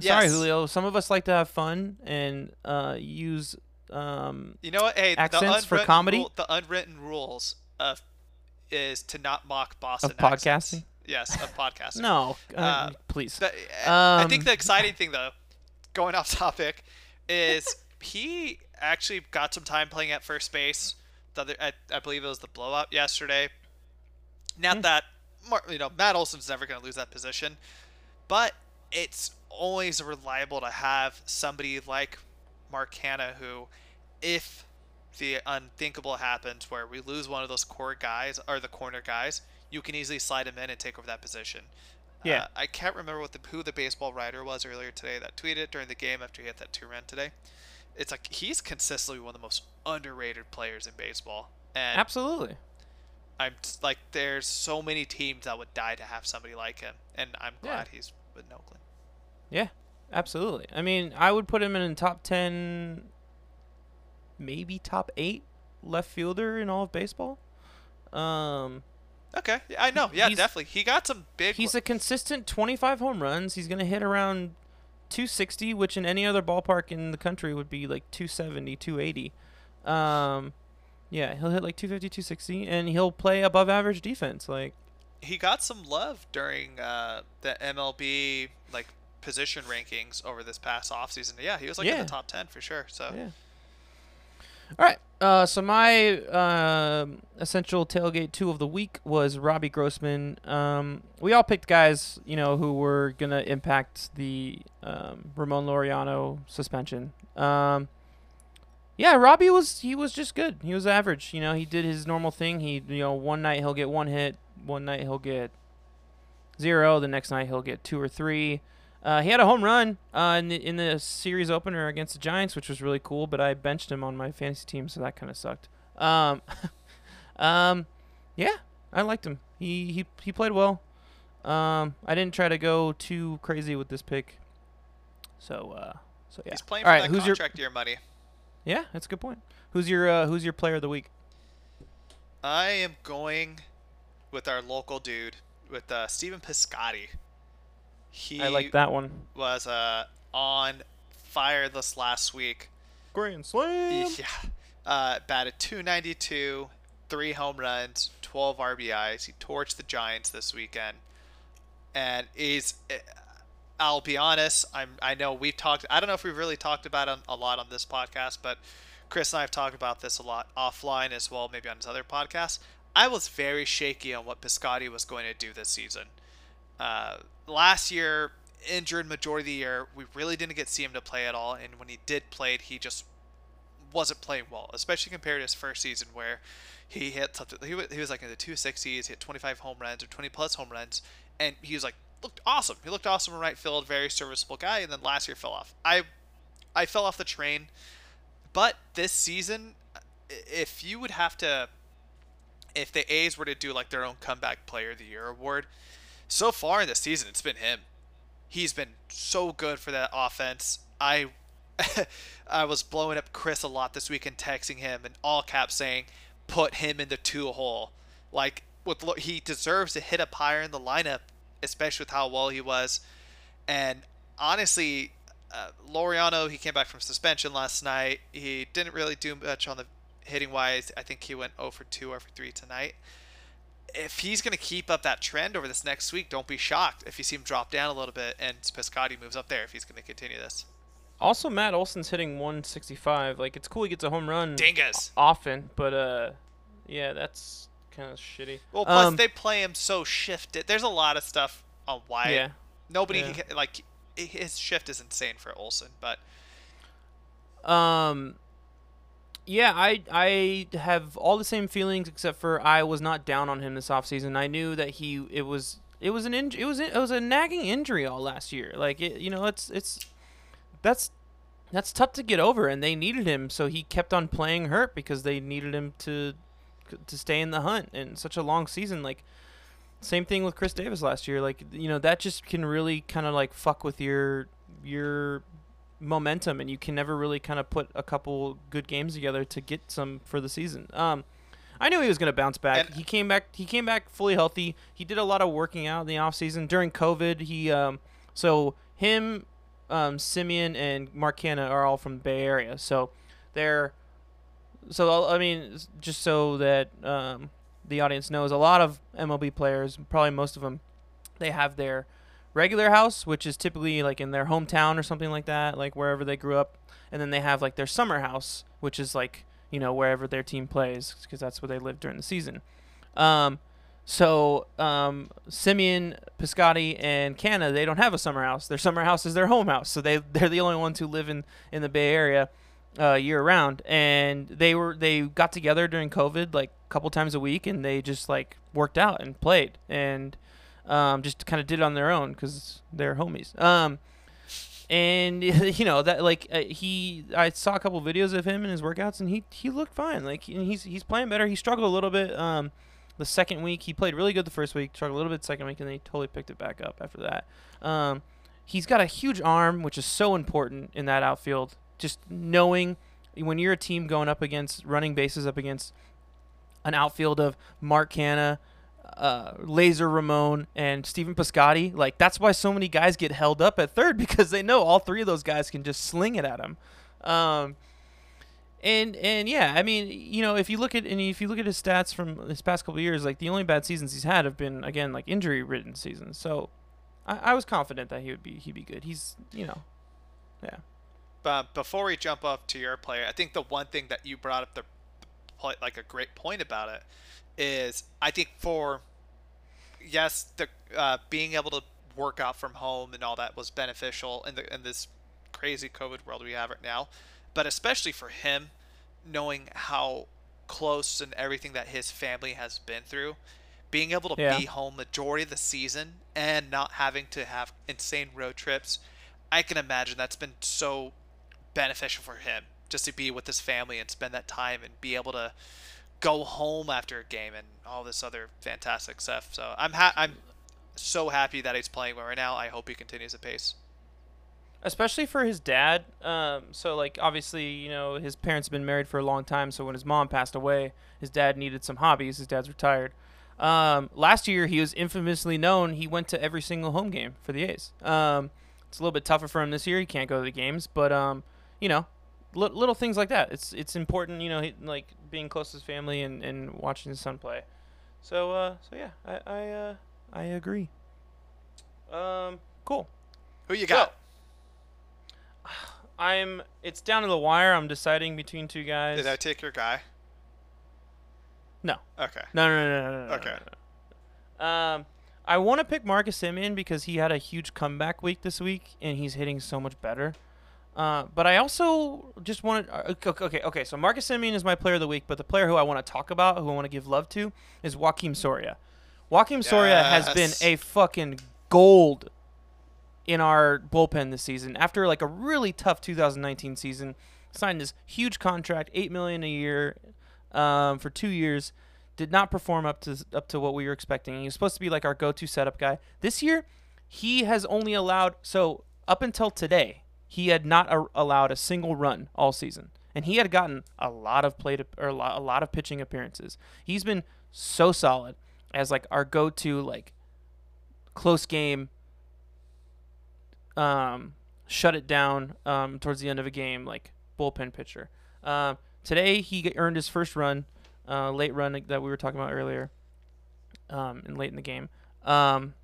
Sorry, yes. Julio. Some of us like to have fun and uh, use um, you know what? Hey, accents for comedy. Rule, the unwritten rules of is to not mock Boston of podcasting. Accents. Yes, of podcasting. no, uh, uh, please. The, um, I think the exciting thing, though, going off topic, is he actually got some time playing at first base. The other, I, I believe it was the blowout yesterday. Not mm. that you know Matt Olson's never going to lose that position, but it's always reliable to have somebody like Mark Canha who, if the unthinkable happens where we lose one of those core guys or the corner guys, you can easily slide him in and take over that position. Yeah, uh, I can't remember what the who the baseball writer was earlier today that tweeted during the game after he hit that two run today. It's like he's consistently one of the most underrated players in baseball. And absolutely, I'm like, there's so many teams that would die to have somebody like him, and I'm glad yeah. he's with Oakland. Yeah, absolutely. I mean, I would put him in the top ten maybe top eight left fielder in all of baseball. Um, okay, yeah, I know. Yeah, definitely. He got some big. He's a consistent 25 home runs. He's gonna hit around 260, which in any other ballpark in the country would be like 270, 280. Um, yeah, he'll hit like 250, 260, and he'll play above average defense. Like he got some love during uh, the MLB like position rankings over this past offseason. Yeah, he was like yeah. in the top 10 for sure. So yeah. All right. Uh, so my uh, essential tailgate two of the week was Robbie Grossman. Um, we all picked guys, you know, who were gonna impact the um, Ramon Laureano suspension. Um, yeah, Robbie was he was just good. He was average. You know, he did his normal thing. He you know one night he'll get one hit, one night he'll get zero. The next night he'll get two or three. Uh, he had a home run uh, in, the, in the series opener against the Giants, which was really cool. But I benched him on my fantasy team, so that kind of sucked. Um, <laughs> um, yeah, I liked him. He he he played well. Um, I didn't try to go too crazy with this pick. So uh, so yeah. He's playing for All right, that who's contract your, year money. Yeah, that's a good point. Who's your uh, Who's your player of the week? I am going with our local dude, with uh, Stephen Piscotty. He I like that one. Was uh, on fire this last week. Grand slam. Yeah. Uh, batted 292, three home runs, 12 RBIs. He torched the Giants this weekend, and he's. Eh, I'll be honest. I'm. I know we've talked. I don't know if we've really talked about it a lot on this podcast, but Chris and I have talked about this a lot offline as well, maybe on his other podcast. I was very shaky on what Piscotty was going to do this season. Uh, last year, injured majority of the year, we really didn't get see him to play at all. And when he did play, he just wasn't playing well, especially compared to his first season where he hit something. He was, he was like in the 260s, he hit 25 home runs or 20 plus home runs, and he was like looked awesome. He looked awesome in right field, very serviceable guy. And then last year fell off. I I fell off the train, but this season, if you would have to, if the A's were to do like their own comeback player of the year award, so far in the season, it's been him. He's been so good for that offense. I <laughs> I was blowing up Chris a lot this week and texting him in all caps saying, "Put him in the two hole." Like with he deserves to hit up higher in the lineup, especially with how well he was. And honestly, uh, Laureano he came back from suspension last night. He didn't really do much on the hitting wise. I think he went 0 for 2 or for 3 tonight if he's going to keep up that trend over this next week, don't be shocked if you see him drop down a little bit and Piscotty moves up there if he's going to continue this. Also, Matt Olson's hitting 165. Like, it's cool he gets a home run Dingus. often, but uh, yeah, that's kind of shitty. Well, plus um, they play him so shifted. There's a lot of stuff on why yeah, nobody yeah. like his shift is insane for Olson, but um, Yeah, I I have all the same feelings except for I was not down on him this offseason. I knew that he it was it was an inj- it was it was a nagging injury all last year. Like it, you know, it's it's that's that's tough to get over and they needed him so he kept on playing hurt because they needed him to to stay in the hunt in such a long season like same thing with Khris Davis last year like you know that just can really kind of like fuck with your your momentum and you can never really kind of put a couple good games together to get some for the season. Um, I knew he was going to bounce back. And he came back. He came back fully healthy. He did a lot of working out in the off season during COVID. He um, so him, um, Semien and Mark Canha are all from the Bay Area. So they're so I mean just so that um, the audience knows, a lot of MLB players, probably most of them, they have their regular house, which is typically like in their hometown or something like that, like wherever they grew up, and then they have like their summer house, which is like you know wherever their team plays, because that's where they live during the season. Um, so um, Semien, Piscotty, and Canha, they don't have a summer house. Their summer house is their home house, so they they're the only ones who live in in the Bay Area uh, year round. And they were they got together during COVID like a couple times a week, and they just like worked out and played and um, just kind of did it on their own because they're homies. Um, and <laughs> you know that like uh, he, I saw a couple videos of him and his workouts, and he he looked fine. Like he's he's playing better. He struggled a little bit. Um, the second week he played really good the first week, struggled a little bit second week, and then he totally picked it back up after that. Um, he's got a huge arm, which is so important in that outfield. Just knowing when you're a team going up against running bases up against an outfield of Mark Canha, uh, Laser Ramon and Stephen Piscotty. Like that's why so many guys get held up at third <laughs> because they know all three of those guys can just sling it at him. Um, and and yeah, I mean, you know, if you look at and if you look at his stats from his past couple years, like the only bad seasons he's had have been again like injury ridden seasons. So I, I was confident that he would be he'd be good. He's you know, yeah. But before we jump off to your player, I think the one thing that you brought up the like a great point about it is I think for yes, the uh, being able to work out from home and all that was beneficial in the in this crazy COVID world we have right now, but especially for him, knowing how close and everything that his family has been through, being able to yeah. be home majority of the season and not having to have insane road trips, I can imagine that's been so beneficial for him just to be with his family and spend that time and be able to go home after a game and all this other fantastic stuff. So I'm ha- I'm so happy that he's playing well right now. I hope he continues the pace. Especially for his dad. Um, so like obviously you know his parents have been married for a long time. So when his mom passed away, his dad needed some hobbies. His dad's retired. Um, last year he was infamously known. He went to every single home game for the A's. Um, it's a little bit tougher for him this year. He can't go to the games, but um, you know little things like that. It's it's important, you know, he, like being close to his family and, and watching his son play. So uh, so yeah, I I uh, I agree. Um, cool. Who you got? So, <sighs> I'm. It's down to the wire. I'm deciding between two guys. Did I take your guy? No. Okay. No, no, no, no, no. Okay. No, no. Um, I want to pick Marcus Semien because he had a huge comeback week this week, and he's hitting so much better. Uh, but I also just wanted. Uh, okay, okay. So Marcus Semien is my player of the week, but the player who I want to talk about, who I want to give love to, is Joakim Soria. Joakim yes. Soria has been a fucking gold in our bullpen this season. After like a really tough 2019 season, signed this huge contract, eight million a year, um, for two years. Did not perform up to up to what we were expecting. He was supposed to be like our go-to setup guy. This year, he has only allowed so up until today he had not a- allowed a single run all season, and he had gotten a lot of play to, or a lot, of pitching appearances. He's been so solid as like our go-to like close game, um, shut it down um, towards the end of a game like bullpen pitcher. Uh, today he earned his first run, uh, late run that we were talking about earlier, um, and late in the game. Um,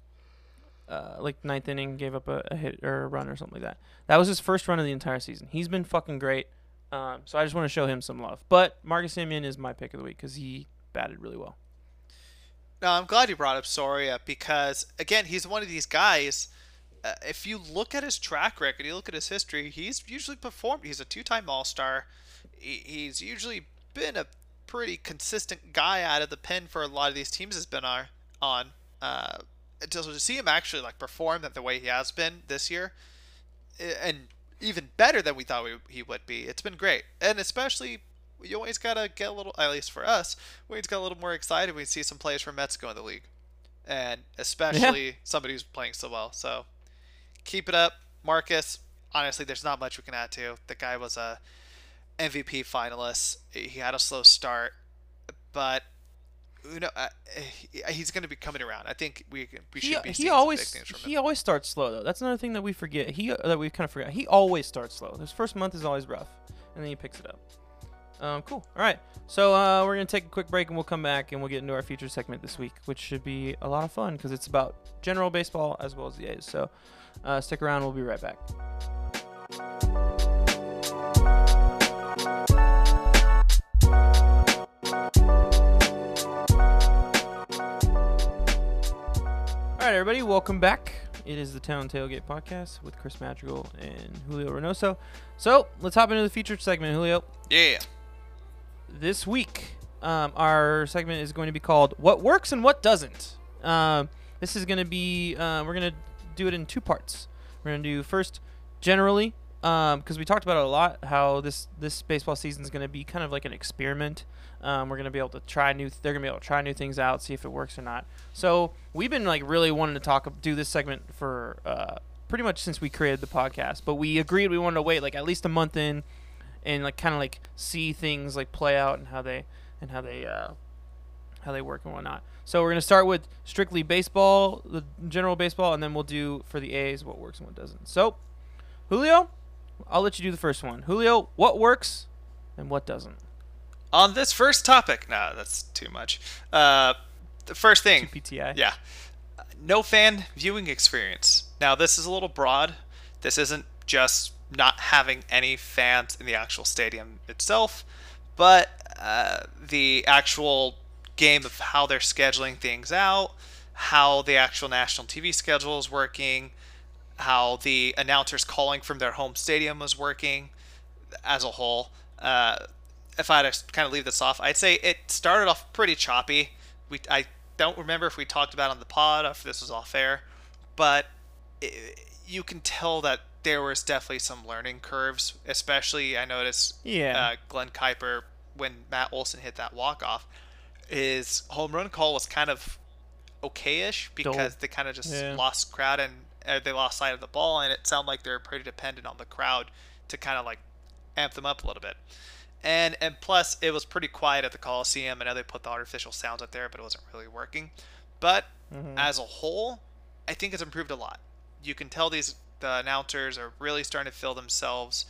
uh, like ninth inning, gave up a, a, hit or a run or something like that. That was his first run of the entire season. He's been fucking great. Um, so I just want to show him some love. But Marcus Semien is my pick of the week because he batted really well. No, I'm glad you brought up Soria because again, he's one of these guys. Uh, if you look at his track record, you look at his history, he's usually performed. He's a two-time All-Star. he's usually been a pretty consistent guy out of the pen for a lot of these teams has been our, on. Uh, to, to see him actually like perform that the way he has been this year, and even better than we thought we, he would be, it's been great. And especially, you always gotta get a little, at least for us, we always got a little more excited when we see some players from Mexico in the league, and especially yeah. somebody who's playing so well. So keep it up, Marcus. Honestly, there's not much we can add to. The guy was a MVP finalist. He had a slow start, but you know, uh, he's going to be coming around. I think we we should he, be. He always he always starts slow though. That's another thing that we forget. He that we kind of forget. He always starts slow. His first month is always rough, and then he picks it up. Um, cool. All right. So uh, we're gonna take a quick break and we'll come back and we'll get into our feature segment this week, which should be a lot of fun because it's about general baseball as well as the A's. So uh, stick around. We'll be right back. All right, everybody, welcome back. It is the Town Tailgate Podcast with Chris Madrigal and Julio Reynoso. So let's hop into the featured segment, Julio. Yeah. This week, um, our segment is going to be called "What Works and What Doesn't." Um, this is going to be uh, we're going to do it in two parts. We're going to do first generally because um, we talked about it a lot how this this baseball season is going to be kind of like an experiment um, we're gonna be able to try new. They're gonna be able to try new things out, see if it works or not. So we've been like really wanting to talk, do this segment for uh, pretty much since we created the podcast. But we agreed we wanted to wait like at least a month in, and like kind of like see things like play out and how they and how they uh, how they work and whatnot. So we're gonna start with strictly baseball, the general baseball, and then we'll do for the A's what works and what doesn't. So, Julio, I'll let you do the first one. Julio, what works and what doesn't? On this first topic, no, that's too much. Uh, the first thing, PTI. Yeah, no fan viewing experience. Now, this is a little broad. This isn't just not having any fans in the actual stadium itself, but uh, the actual game of how they're scheduling things out, how the actual national TV schedule is working, how the announcers calling from their home stadium was working as a whole. Uh, if I had to kind of leave this off, I'd say it started off pretty choppy. We I don't remember if we talked about on the pod if this was off air, but it, you can tell that there was definitely some learning curves. Especially, I noticed yeah. Uh, Glen Kuiper when Matt Olson hit that walk off, his home run call was kind of okayish because they kind of just yeah. lost crowd and uh, they lost sight of the ball, and it sounded like they're pretty dependent on the crowd to kind of like amp them up a little bit. And and plus, it was pretty quiet at the Coliseum. I know they put the artificial sounds up there, but it wasn't really working. But mm-hmm. as a whole, I think it's improved a lot. You can tell these the announcers are really starting to feel themselves.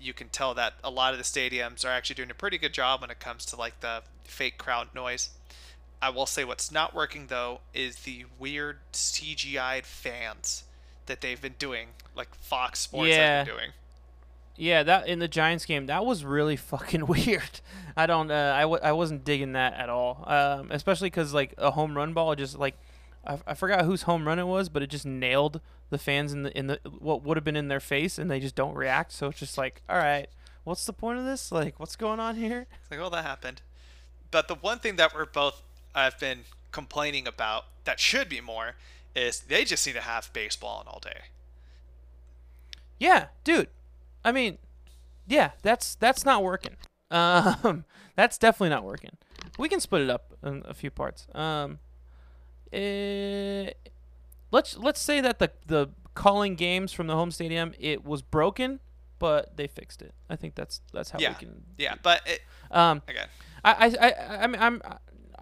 You can tell that a lot of the stadiums are actually doing a pretty good job when it comes to like the fake crowd noise. I will say what's not working though is the weird CGI fans that they've been doing, like Fox Sports yeah. has been doing. Yeah, that in the Giants game, that was really fucking <laughs> weird. I don't, uh, I w- I wasn't digging that at all. Um, especially because like a home run ball, just like I, I forgot whose home run it was, but it just nailed the fans in the in the what would have been in their face, and they just don't react. So it's just like, all right, what's the point of this? Like, what's going on here? It's like, oh, that happened. But the one thing that we're both I've been complaining about that should be more is they just need to have baseball on all day. Yeah, dude. I mean, yeah, that's that's not working. Um, <laughs> that's definitely not working. We can split it up in a few parts. Um, eh, let's let's say that the the calling games from the home stadium it was broken, but they fixed it. I think that's that's how yeah. we can. Yeah, but it, um, again, I I I I mean I'm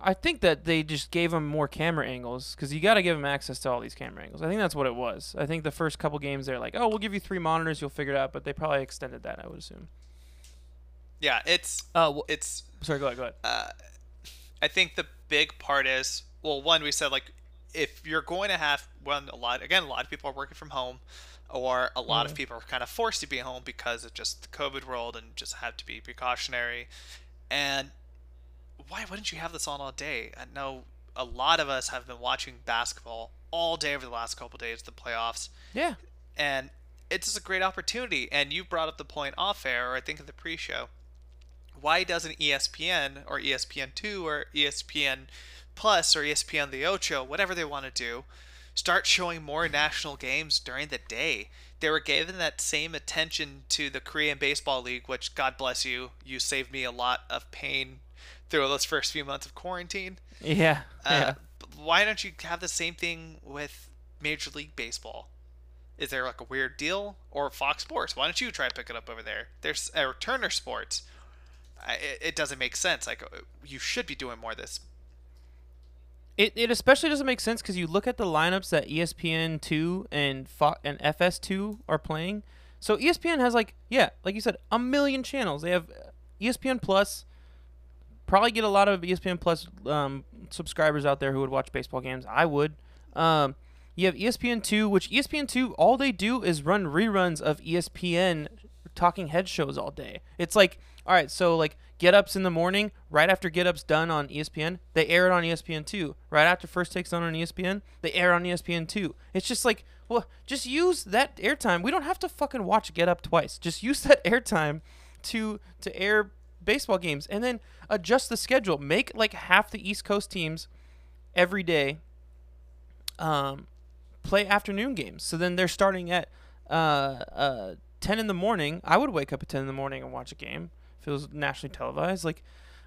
I think that they just gave him more camera angles because you got to give him access to all these camera angles. I think that's what it was. I think the first couple games they're like, oh, we'll give you three monitors, you'll figure it out. But they probably extended that, I would assume. Yeah, it's uh, well, it's sorry. Go ahead. Go ahead. Uh, I think the big part is well, one we said like if you're going to have one a lot again, a lot of people are working from home, or a lot mm-hmm. of people are kind of forced to be home because of just the COVID world and just have to be precautionary, and why wouldn't you have this on all day? I know a lot of us have been watching basketball all day over the last couple days, the playoffs. Yeah. And it's just a great opportunity. And you brought up the point off air, or I think in the pre show, why doesn't ESPN or ESPN2 or ESPN Plus or ESPN the Ocho, whatever they want to do, start showing more mm-hmm. national games during the day? They were given that same attention to the Korean Baseball League, which, God bless you, you saved me a lot of pain through those first few months of quarantine. Yeah. Uh, yeah. Why don't you have the same thing with Major League Baseball? Is there like a weird deal? Or Fox Sports? Why don't you try to pick it up over there? There's or Turner Sports. I, it, it doesn't make sense. Like uh, you should be doing more of this. It, it especially doesn't make sense because you look at the lineups that ESPN two and Fo- and FS two are playing. So ESPN has like yeah, like you said, a million channels. They have uh, ESPN Plus. Probably get a lot of ESPN Plus um, subscribers out there who would watch baseball games. I would. Um, you have ESPN two, which ESPN two all they do is run reruns of ESPN talking head shows all day. It's like all right, so like Get Ups in the morning, right after Get Ups done on ESPN, they air it on ESPN two. Right after First Takes done on ESPN, they air on ESPN two. It's just like, well, just use that airtime. We don't have to fucking watch Get Up twice. Just use <laughs> that airtime to to air baseball games and then adjust the schedule. Make like half the East Coast teams every day um, play afternoon games. So then they're starting at uh, uh, 10 in the morning. I would wake up at 10 in the morning and watch a game if it was nationally televised. Like,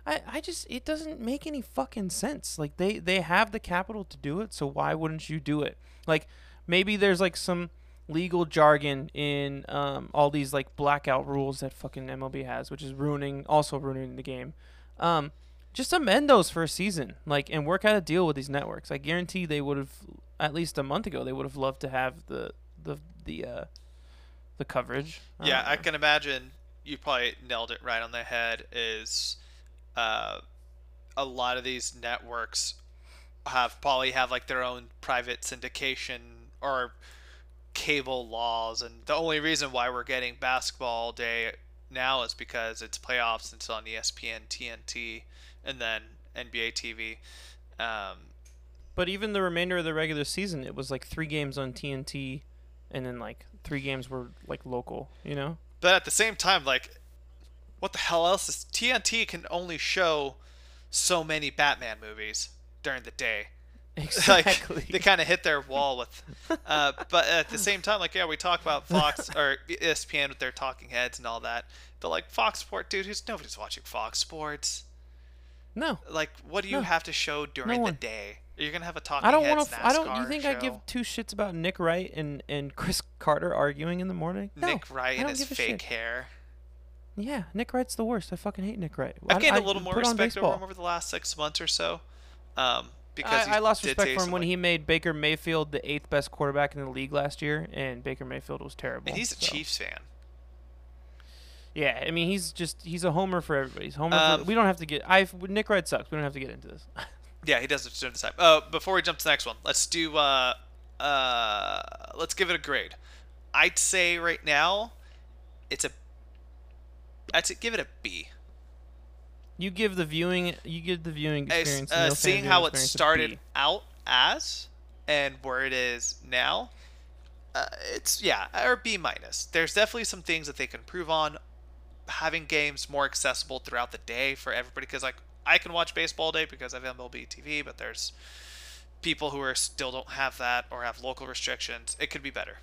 I, I just it doesn't make any fucking sense. Like they they have the capital to do it, so why wouldn't you do it? Like maybe there's like some legal jargon in um, all these like blackout rules that fucking MLB has, which is ruining also ruining the game. Um, just amend those for a season, like and work out a deal with these networks. I guarantee they would have at least a month ago they would have loved to have the the the uh, the coverage. Yeah, I can imagine you probably nailed it right on the head. Is uh, a lot of these networks have probably have like their own private syndication or cable laws, and the only reason why we're getting basketball all day now is because it's playoffs and it's on ESPN, TNT, and then NBA TV. Um, but even the remainder of the regular season, it was like three games on TNT, and then like three games were like local. You know. But at the same time, like, what the hell else is TNT can only show so many Batman movies during the day. Exactly. like they kind of hit their wall with, uh, but at the same time, like yeah, we talk about Fox <laughs> or ESPN with their talking heads and all that. But like Fox Sport, dude, who's nobody's watching Fox Sports. No. Like, what do you No. have to show during No the day? You're gonna have a talking I don't heads want to. I don't. You think show. I give two shits about Nick Wright and and Cris Carter arguing in the morning? No, Nick Wright I and his fake shit. hair. Yeah, Nick Wright's the worst. I fucking hate Nick Wright. I've gained a I little more respect over him over the last six months or so. Um, because I, I lost respect for him when like- he made Baker Mayfield the eighth best quarterback in the league last year, and Baker Mayfield was terrible. And he's a so. Chiefs fan. Yeah, I mean he's just he's a homer for everybody. He's homer. Um, for, we don't have to get. I Nick Wright sucks. We don't have to get into this. <laughs> Yeah, he does it during the time. Uh, before we jump to the next one, let's do. Uh, uh, let's give it a grade. I'd say right now, it's a. I'd say give it a B. you give the viewing. You give the viewing experience. uh, seeing how it started out as and where it is now, uh, it's yeah, or B minus. There's definitely some things that they can improve on. Having games more accessible throughout the day for everybody, because like I can watch baseball day because I have MLB TV, but there's people who are still don't have that or have local restrictions. It could be better.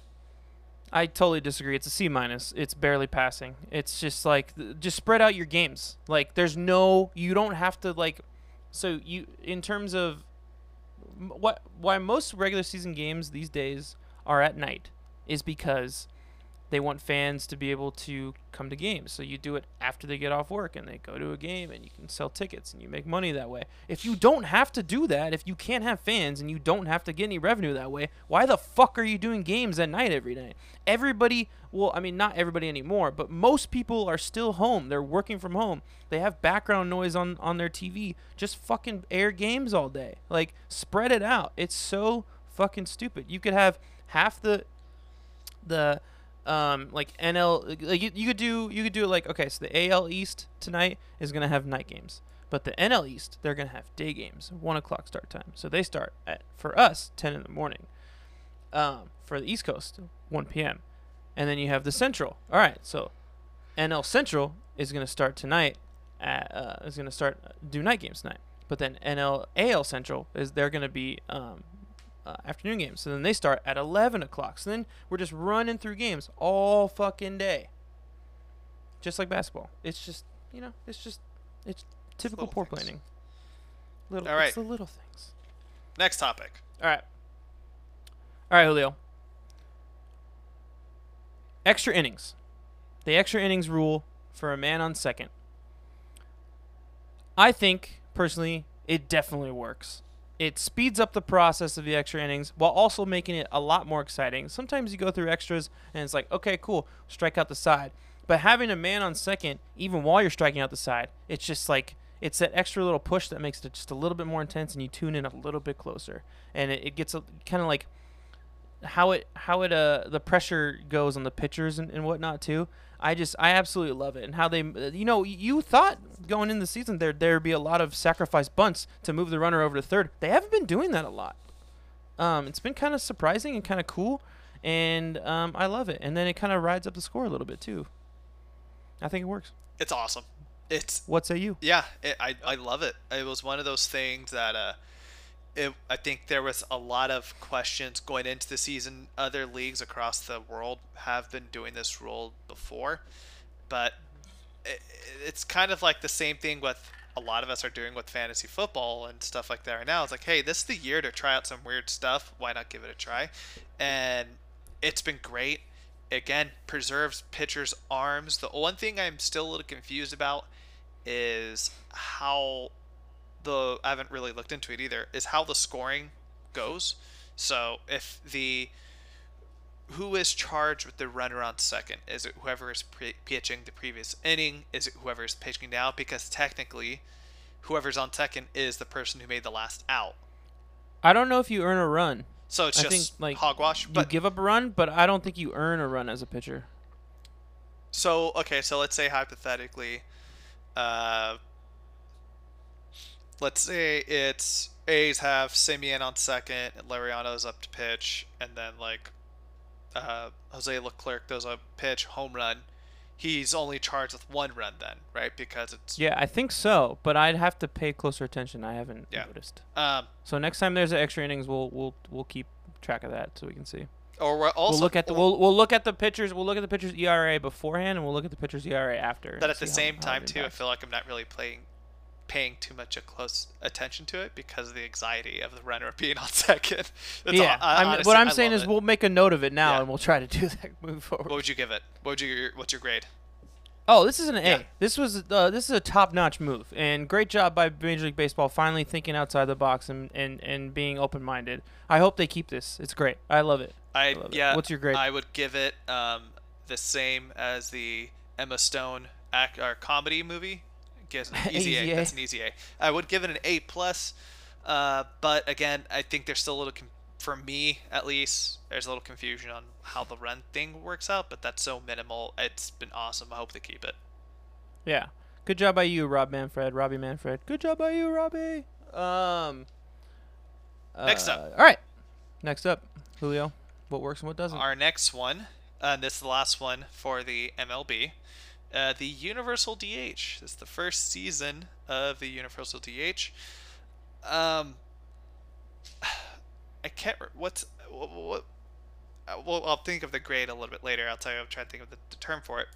I totally disagree. It's a C minus. It's barely passing. It's just like just spread out your games. Like there's no you don't have to like so you in terms of what why most regular season games these days are at night is because they want fans to be able to come to games. So you do it after they get off work and they go to a game and you can sell tickets and you make money that way. If you don't have to do that, if you can't have fans and you don't have to get any revenue that way, why the fuck are you doing games at night every night? Everybody, well, I mean not everybody anymore, but most people are still home. They're working from home. They have background noise on on their TV. Just fucking air games all day. Like spread it out. It's so fucking stupid. You could have half the the um like NL like you, you could do you could do it like okay so the AL East tonight is gonna have night games but the NL East they're gonna have day games one o'clock start time so they start at for us ten in the morning um for the East Coast one p.m. and then you have the Central all right so NL Central is gonna start tonight at, uh, is to start uh, do night games tonight. But then NL AL Central is they're to be um, uh, afternoon games. So then they start at 11 o'clock. So then we're just running through games all fucking day. Just like basketball. It's just, you know, it's just, it's typical poor things. planning. Little, all right. It's the little things. Next topic. All right. All right, Julio. Extra innings. The extra innings rule for a man on second. I think, personally, it definitely works it speeds up the process of the extra innings while also making it a lot more exciting. Sometimes you go through extras and it's like, okay, cool, strike out the side. But having a man on second, even while you're striking out the side, it's just like it's that extra little push that makes it just a little bit more intense, and you tune in a little bit closer, and it, it gets kind of like how it how it uh the pressure goes on the pitchers and, and whatnot too. I just I absolutely love it and how they you know you thought going in the season there there'd be a lot of sacrifice bunts to move the runner over to third. They haven't been doing that a lot. Um, it's been kind of surprising and kind of cool, and um, I love it. And then it kind of rides up the score a little bit too. I think it works. It's awesome. It's what say you? Yeah, it, I I love it. It was one of those things that uh it, I think there was a lot of questions going into the season. Other leagues across the world have been doing this rule before, but it, it's kind of like the same thing with a lot of us are doing with fantasy football and stuff like that right now. It's like, hey, this is the year to try out some weird stuff. Why not give it a try? And it's been great. Again, preserves pitchers' arms. The one thing I'm still a little confused about is how the I haven't really looked into it either is how the scoring goes. So if the who is charged with the runner on second? Is it whoever is pre- pitching the previous inning? Is it whoever is pitching now? Because technically, whoever's on second is the person who made the last out. I don't know if you earn a run. So it's I just think, like hogwash. But you give up a run, but I don't think you earn a run as a pitcher. So okay, so let's say hypothetically, uh, let's say it's A's have Semien on second, and Laureano's up to pitch, and then like uh, Jose Leclerc does a pitch home run. He's only charged with one run then, right? Because it's yeah, I think so, but I'd have to pay closer attention. I haven't yeah. noticed. Um, so next time there's an extra innings, we'll we'll we'll keep track of that so we can see. Or we'll also we'll look at the we'll, we'll look at the pitchers. We'll look at the pitchers ERA beforehand, and we'll look at the pitchers ERA after. But at the same how, time, how too, I feel like I'm not really playing paying too much a close attention to it because of the anxiety of the runner being on <laughs> second. That's yeah, all, I, honestly, what I'm I saying is it. we'll make a note of it now yeah. and we'll try to do <laughs> that move forward. What would you give it? What would you? What's your grade? Oh, this is an A. Yeah. This was uh, this is a top-notch move, and great job by Major League Baseball finally thinking outside the box and, and, and being open-minded. I hope they keep this. It's great. I love it. I, I love yeah. It. What's your grade? I would give it um, the same as the Emma Stone act or comedy movie guess <laughs> easy, a. That's an easy A. I would give it an A plus, uh, but again, I think there's still a little, com- for me at least, there's a little confusion on how the run thing works out. But that's so minimal. It's been awesome. I hope they keep it. Yeah, good job by you, Rob Manfred, Robbie Manfred. Good job by you, Robbie. Um. Next up. Uh, all right. Next up, Julio. What works and what doesn't? Our next one, uh, and this is the last one for the MLB. Uh, the Universal DH. It's the first season of the Universal DH. Um, <sighs> I can't. What's what? what uh, well, I'll think of the grade a little bit later. I'll tell you. I'm trying to think of the, the term for it.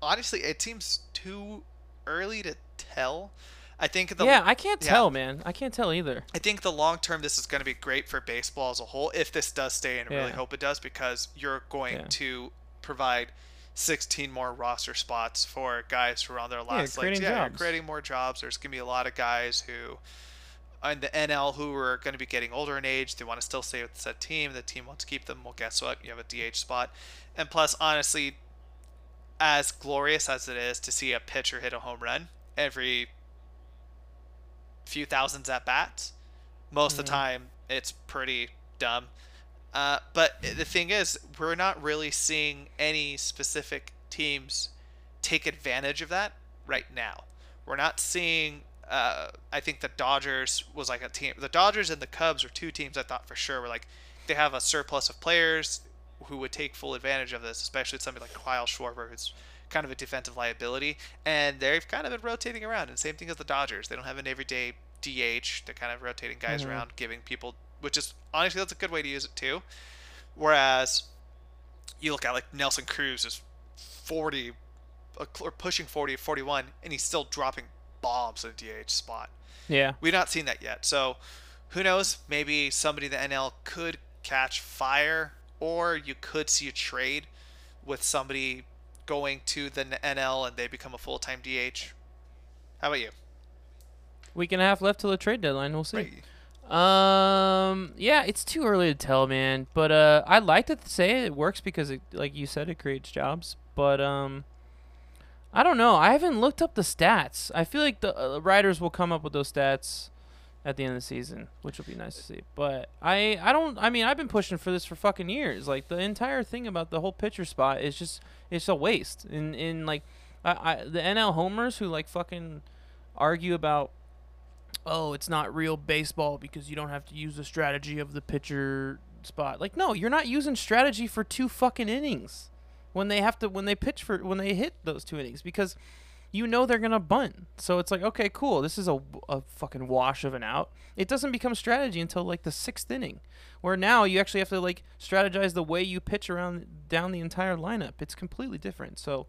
Honestly, it seems too early to tell. I think the yeah, I can't yeah, tell, man. I can't tell either. I think the long term, this is going to be great for baseball as a whole. If this does stay, and I yeah. really hope it does, because you're going yeah. to provide 16 more roster spots for guys who are on their last yeah, legs. Yeah, you're creating more jobs. There's going to be a lot of guys who in the NL who are going to be getting older in age. They want to still stay with the said team. The team wants to keep them. Well, guess what? You have a DH spot. And plus, honestly, as glorious as it is to see a pitcher hit a home run every few thousands at bats, most mm-hmm. of the mm-hmm. time it's pretty dumb. Uh, but the thing is, we're not really seeing any specific teams take advantage of that right now. We're not seeing. Uh, I think the Dodgers was like a team. The Dodgers and the Cubs were two teams I thought for sure were like they have a surplus of players. who would take full advantage of this, especially somebody like Kyle Schwarber, who's kind of a defensive liability. And they've kind of been rotating around. And same thing as the Dodgers. They don't have an everyday DH. They're kind of rotating guys mm-hmm. around, giving people, which is honestly, that's a good way to use it too. Whereas you look at like Nelson Cruz is 40 uh, or pushing 40 41 and he's still dropping bombs in a DH spot. Yeah. We've not seen that yet. So who knows? Maybe somebody in the NL could catch fire or you could see a trade with somebody going to the NL and they become a full-time DH. How about you? Week and a half left till the trade deadline. We'll see. Right. Um, yeah, it's too early to tell, man. But uh, I like to say it works because, it, like you said, it creates jobs. But um, I don't know. I haven't looked up the stats. I feel like the uh, writers will come up with those stats at the end of the season, which will be nice to see. But I, I don't. I mean, I've been pushing for this for fucking years. Like the entire thing about the whole pitcher spot is just it's a waste. In in like, I, I the NL homers who like fucking argue about oh, it's not real baseball because you don't have to use the strategy of the pitcher spot. Like, no, you're not using strategy for two fucking innings when they have to when they pitch for when they hit those two innings because you know they're gonna bunt. So it's like, okay, cool. This is a, a fucking wash of an out. It doesn't become strategy until like the sixth inning, where now you actually have to like strategize the way you pitch around down the entire lineup. It's completely different. So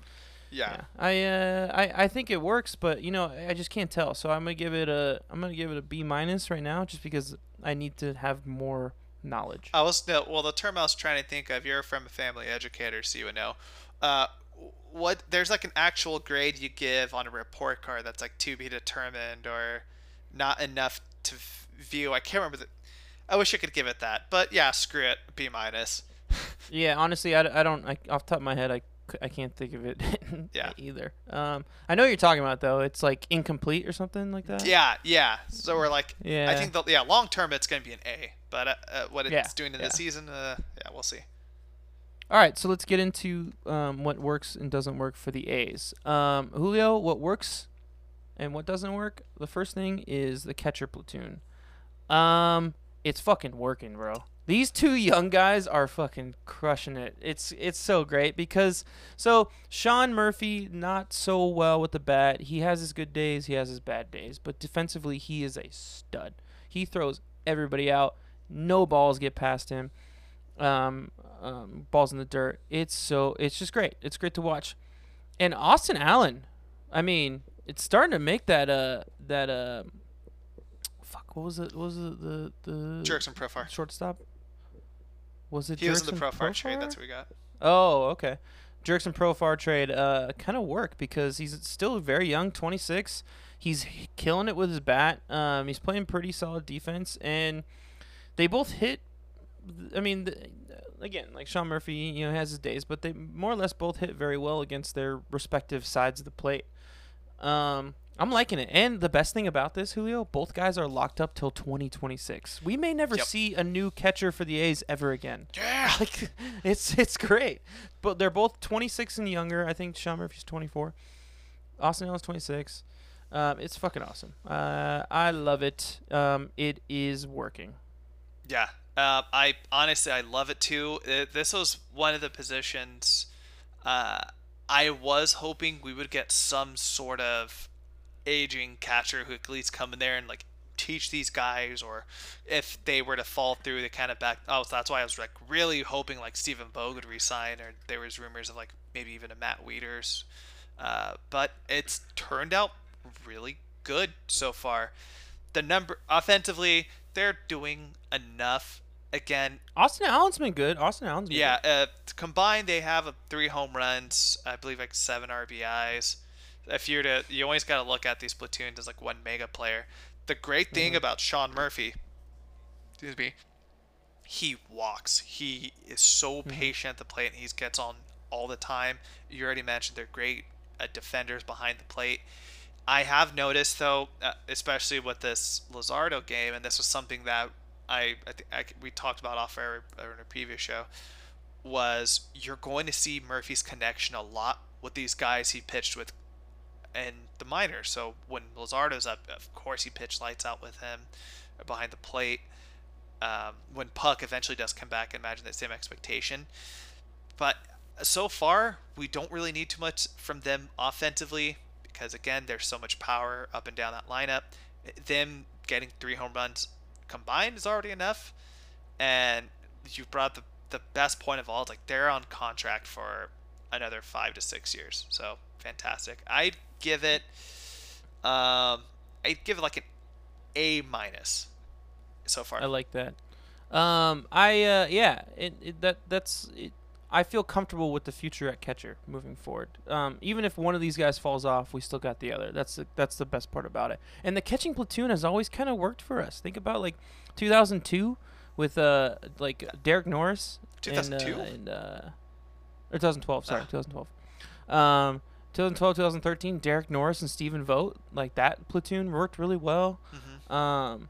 yeah. yeah. I uh I, I think it works, but you know, I just can't tell. So I'm gonna give it a I'm gonna give it a B minus right now just because I need to have more knowledge. I was no, well the term I was trying to think of, you're from a family educator, so you would know. Uh what there's like an actual grade you give on a report card that's like to be determined or not enough to view. I can't remember the I wish I could give it that. But yeah, screw it. B minus. <laughs> yeah, honestly, I, I don't I, off top of my head I I can't think of it <laughs> yeah. either. Um, I know what you're talking about though. It's like incomplete or something like that. Yeah, yeah. So we're like, yeah. I think the, yeah, long term it's going to be an A, but uh, uh, what it's yeah, doing in yeah. the season, uh, yeah, we'll see. All right, so let's get into um, what works and doesn't work for the A's. Um, Julio, what works and what doesn't work? The first thing is the catcher platoon. Um, it's fucking working, bro. These two young guys are fucking crushing it. It's it's so great because so Sean Murphy not so well with the bat. He has his good days, he has his bad days, but defensively he is a stud. He throws everybody out. No balls get past him. Um, um, balls in the dirt. It's so it's just great. It's great to watch. And Austin Allen, I mean, it's starting to make that uh that uh fuck what was it what was it the the Jurickson Profar shortstop was it? He was in the Profar, Profar trade. That's what we got. Oh, okay. Jurickson Profar trade uh, kind of work because he's still very young, 26. He's killing it with his bat. Um, he's playing pretty solid defense, and they both hit. I mean, the, again, like Sean Murphy, you know, has his days, but they more or less both hit very well against their respective sides of the plate. Um, I'm liking it. And the best thing about this, Julio, both guys are locked up till 2026. We may never yep. see a new catcher for the A's ever again. Yeah. <laughs> Like, it's it's great. But they're both 26 and younger. I think Sean Murphy's 24. Austin Allen's 26. Um, it's fucking awesome. Uh, I love it. Um, it is working. Yeah. Uh, I honestly I love it too. It, this was one of the positions uh, I was hoping we would get some sort of aging catcher who at least come in there and like teach these guys or if they were to fall through they kind of back oh so that's why I was like really hoping like Stephen Vogt would resign or there was rumors of like maybe even a Matt Wieters. Uh, but it's turned out really good so far. The number offensively they're doing enough. Again Austin Allen's been good. Austin Allen's been yeah uh, combined they have a, three home runs I believe like seven RBIs if you're to you always got to look at these platoons as like one mega player. The great thing mm-hmm. about Sean Murphy, excuse me, he walks. He is so mm-hmm. patient at the plate, and he gets on all the time. You already mentioned they're great uh, defenders behind the plate. I have noticed though, uh, especially with this Luzardo game, and this was something that I, I, th- I we talked about off air in a previous show, was you're going to see Murphy's connection a lot with these guys he pitched with and the minors. So when Luzardo's up, of course he pitched lights out with him behind the plate. um, when Puk eventually does come back, imagine that same expectation. But so far, we don't really need too much from them offensively because again, there's so much power up and down that lineup. Them getting three home runs combined is already enough, and you've brought the the best point of all. It's like they're on contract for another five to six years, so fantastic. I'd give it, um, I'd give it like an A minus so far. I like that. Um, I uh, yeah, it, it that that's it, I feel comfortable with the future at catcher moving forward. Um, even if one of these guys falls off, we still got the other. That's the, that's the best part about it. And the catching platoon has always kind of worked for us. Think about like 2002 with uh like Derek Norris. 2002 and, uh, and uh, or 2012. Sorry, 2012. Um, 2012, 2013, Derek Norris and Stephen Vogt, like that platoon worked really well. Mm-hmm. Um,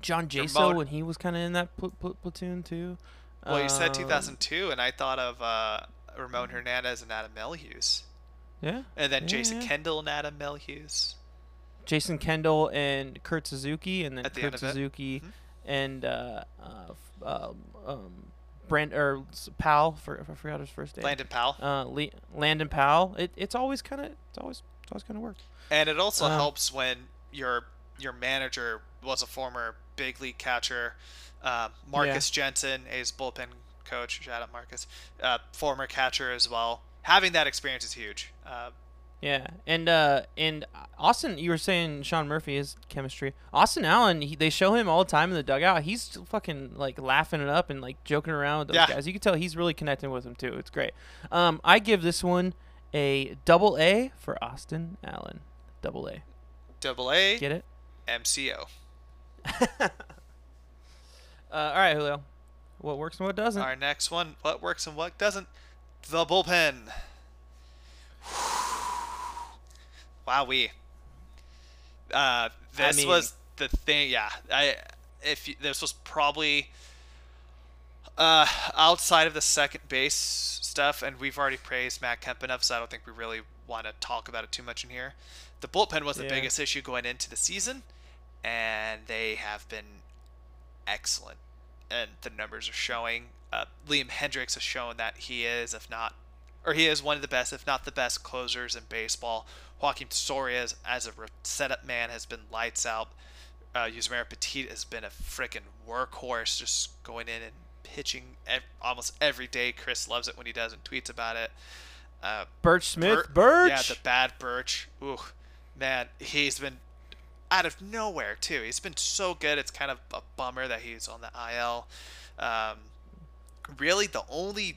John Jaso when he was kind of in that pl- pl- platoon too. Well, you said 2002, um, and I thought of uh, Ramon Hernandez and Adam Melhuse. Yeah. And then yeah, Jason yeah. Kendall and Adam Melhuse. Jason Kendall and Kurt Suzuki, and then At the Kurt end of it. Suzuki Mhm. and uh, uh, um, um, Brand or Powell. For, I forgot his first name. Landon Powell. Uh, Le- Landon Powell. It, it's always kind of it's always it's always kind of worked. And it also Um, helps when your your manager was a former big league catcher, uh, Marcus Jensen, A's bullpen coach. Shout out Marcus, uh, former catcher as well. Having that experience is huge. Uh, Yeah, and uh, and Austin, you were saying Sean Murphy is chemistry. Austin Allen, he, they show him all the time in the dugout. He's fucking like laughing it up and like joking around with those Yeah. guys. You can tell he's really connecting with them too. It's great. Um, I give this one a double A for Austin Allen. Double A. double A, Get it? MCO. <laughs> Uh, all right, Julio. What works and what doesn't? Our next one, what works and what doesn't? The bullpen. Wow, we. Uh, this mean- was the thing. Yeah, I if you, this was probably uh, outside of the second base stuff, and we've already praised Matt Kemp enough, so I don't think we really want to talk about it too much in here. The bullpen was the Yeah. biggest issue going into the season, and they have been excellent, and the numbers are showing. Uh, Liam Hendriks has shown that he is, if not, or he is one of the best, if not the best closers in baseball. Joakim Soria, as, a setup man, has been lights out. Uh, Yusmeiro Petit has been a freaking workhorse, just going in and pitching ev- almost every day. Chris loves it when he does and tweets about it. Uh, Burch Smith. Bir- Burch. Yeah, the bad Burch. Ooh, man, he's been out of nowhere too. He's been so good. It's kind of a bummer that he's on the IL. Um, really, the only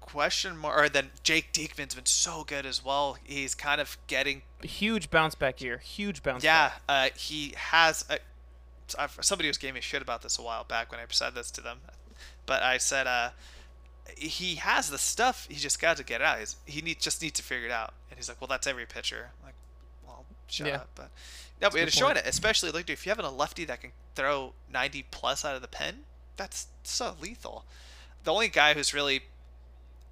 question mark, or then Jake Diekman's been so good as well. He's kind of getting Huge bounce back here. Huge bounce. yeah, back. uh, he has. A, somebody was giving me shit about this a while back when I said this to them, but I said uh, he has the stuff. He just got to get it out. He's, he need, just needs to figure it out. And he's like, well, that's every pitcher. I'm like, well, shut Yeah. up. But no, but a it's showing it, especially like dude, if you have a lefty that can throw 90 plus out of the pen, that's so lethal. The only guy who's really,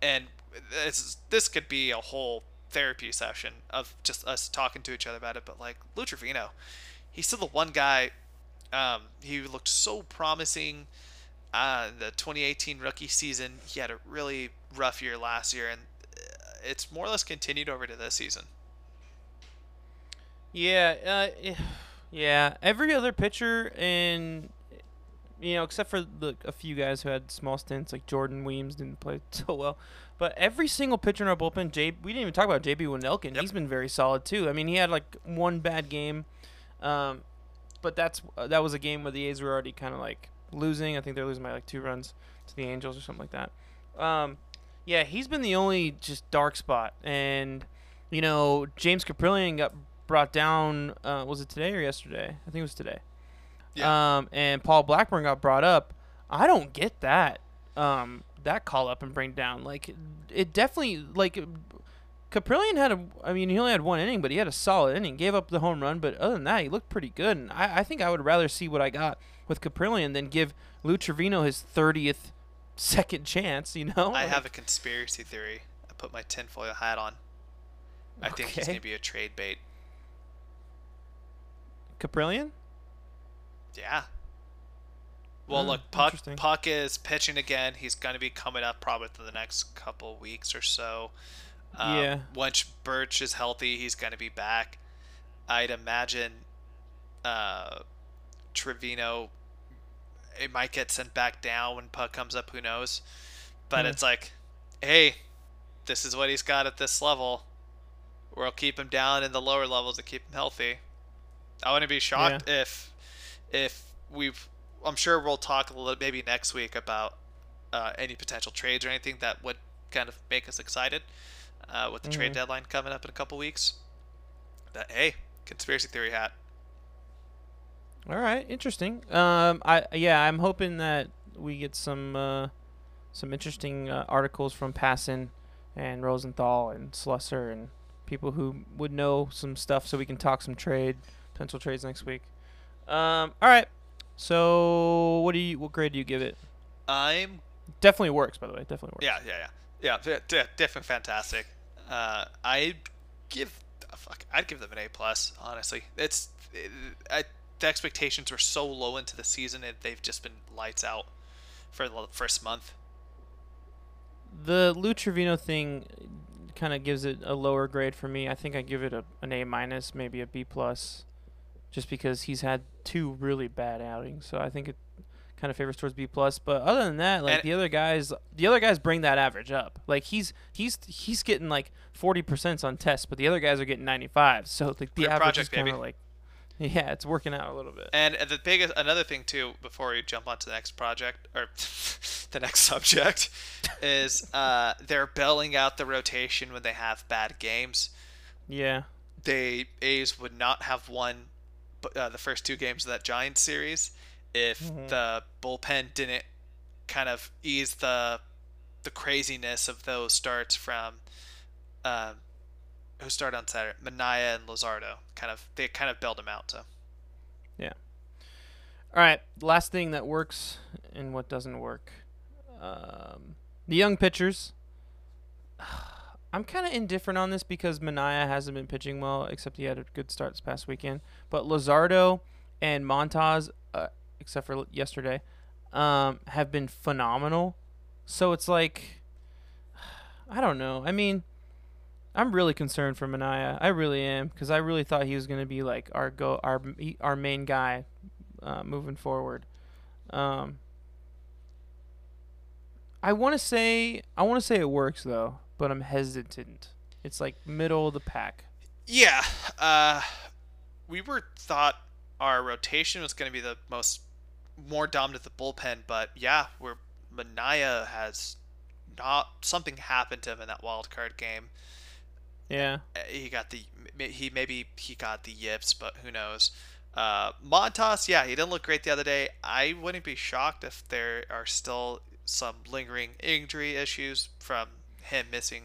and this this could be a whole therapy session of just us talking to each other about it, but like Lou Trevino, he's still the one guy. Um, he looked so promising. Uh, the 2018 rookie season, he had a really rough year last year, and uh, it's more or less continued over to this season. Yeah, uh, <sighs> yeah. Every other pitcher in, you know, except for the a few guys who had small stints, like Jordan Weems didn't play <laughs> so well. But every single pitcher in our bullpen, J, we didn't even talk about JB Wendelken. Yep. He's been very solid too. I mean, he had like one bad game, um, but that's uh, that was a game where the A's were already kind of like losing. I think they're losing by like two runs to the Angels or something like that. Um, yeah, he's been the only just dark spot, and you know, James Kaprielian got brought down. Uh, was it today or yesterday? I think it was today. Yeah. Um, and Paul Blackburn got brought up. I don't get that. Um, that call up and bring down. Like, it definitely like. Kaprielian had a. I mean, he only had one inning, but he had a solid inning. Gave up the home run, but other than that, he looked pretty good. And I, I think I would rather see what I got with Kaprielian than give Lou Trevino his thirtieth <laughs> second chance. You know. I Like, have a conspiracy theory. I put my tinfoil hat on. I think he's gonna be a trade bait. Kaprielian. Yeah. Well, mm, look, Puk Puk is pitching again. He's going to be coming up probably for the next couple weeks or so. Um, yeah. Once Burch is healthy, he's going to be back. I'd imagine uh, Trevino. It might get sent back down when Puk comes up. Who knows? But mm. it's like, hey, this is what he's got at this level. We'll keep him down in the lower levels to keep him healthy. I wouldn't be shocked yeah. if if we've. I'm sure we'll talk a little maybe next week about uh, any potential trades or anything that would kind of make us excited uh, with the mm-hmm. trade deadline coming up in a couple weeks. That hey, conspiracy theory hat. All right, interesting. Um, I yeah, I'm hoping that we get some uh, some interesting uh, articles from Passan and Rosenthal and Slusser and people who would know some stuff, so we can talk some trade potential trades next week. Um, all right. So what do you? What grade do you give it? I'm definitely works. By the way, definitely works. Yeah, yeah, yeah, yeah. D- definitely fantastic. Uh, I give fuck. I'd give them an A plus. Honestly, it's it, I, the expectations were so low into the season, and they've just been lights out for the first month. The Lou Trevino thing kind of gives it a lower grade for me. I think I give it a, an A minus, maybe a B plus, just because he's had two really bad outings. So I think it kind of favors towards B plus. But other than that, like and the other guys, the other guys bring that average up. Like he's he's he's getting like forty percent on tests, but the other guys are getting ninety five. So like the average project, is kind of like yeah, it's working out a little bit. And the biggest another thing too, before we jump on to the next project or <laughs> the next subject, is uh, they're belling out the rotation when they have bad games. Yeah. They A's would not have won uh, the first two games of that Giants series if mm-hmm. the bullpen didn't kind of ease the the craziness of those starts from um, who started on Saturday, Manaea and Luzardo. Kind of they kind of bailed him out. So yeah. All right, last thing that works and what doesn't work. Um, the young pitchers. <sighs> I'm kind of indifferent on this because Manaea hasn't been pitching well, except he had a good start this past weekend. But Luzardo and Montas, uh, except for yesterday, um, have been phenomenal. So it's like, <sighs> I don't know. I mean, I'm really concerned for Manaea. I really am because I really thought he was going to be like our go our our main guy uh, moving forward. Um, I want to say I want to say it works though, but I'm hesitant. It's like middle of the pack. Yeah, uh, we were thought our rotation was going to be the most more dominant the bullpen, but yeah, we're Manaea has not something happened to him in that wild card game. Yeah. Uh, he got the he maybe he got the yips, but who knows. Uh, Montas, yeah, he didn't look great the other day. I wouldn't be shocked if there are still some lingering injury issues from him missing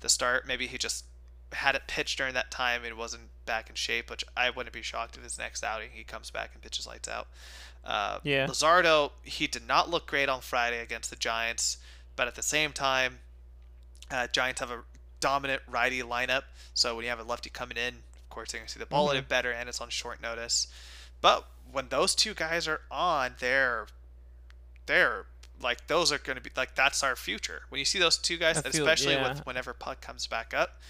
the start. Maybe he just had it pitched during that time and wasn't back in shape, which I wouldn't be shocked if his next outing he comes back and pitches lights out. Uh, yeah. Luzardo, he did not look great on Friday against the Giants, but at the same time, uh, Giants have a dominant righty lineup. So when you have a lefty coming in, of course they're gonna see the ball mm-hmm. a bit better, and it's on short notice. But when those two guys are on, they're they're like those are going to be like that's our future. When you see those two guys, feel, especially yeah. with whenever Puk comes back up,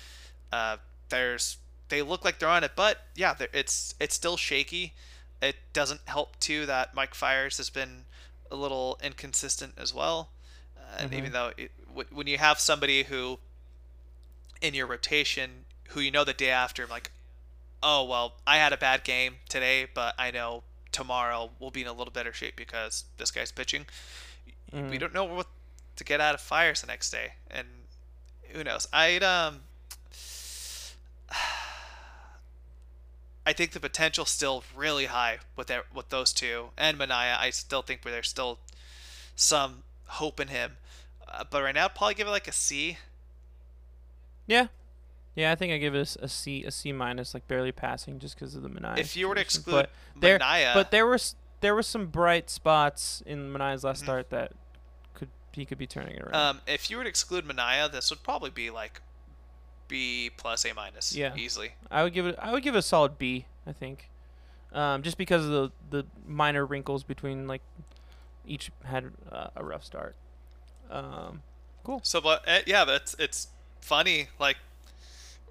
uh, there's they look like they're on it, but yeah, it's it's still shaky. It doesn't help too that Mike Fiers has been a little inconsistent as well. Uh, and mm-hmm. even though it, when you have somebody who in your rotation who you know the day after, like, oh well, I had a bad game today, but I know tomorrow we'll be in a little better shape because this guy's pitching. Mm. We don't know what to get out of Fiers the next day, and who knows? I'd um. <sighs> I think the potential still really high with that, with those two and Manaea. I still think where there's still some hope in him, uh, but right now I'd probably give it like a C. Yeah, yeah, I think I give it a, a C, a C minus, like barely passing, just because of the Manaea. If you were to exclude but there, but there were there were some bright spots in Manaea's last mm-hmm. start that could he could be turning it around. Um, if you were to exclude Mania, this would probably be like B plus A minus. Yeah, easily. I would give it. I would give it a solid B. I think, um, just because of the the minor wrinkles between like each had uh, a rough start. Um, cool. So, but uh, yeah, but it's it's funny. Like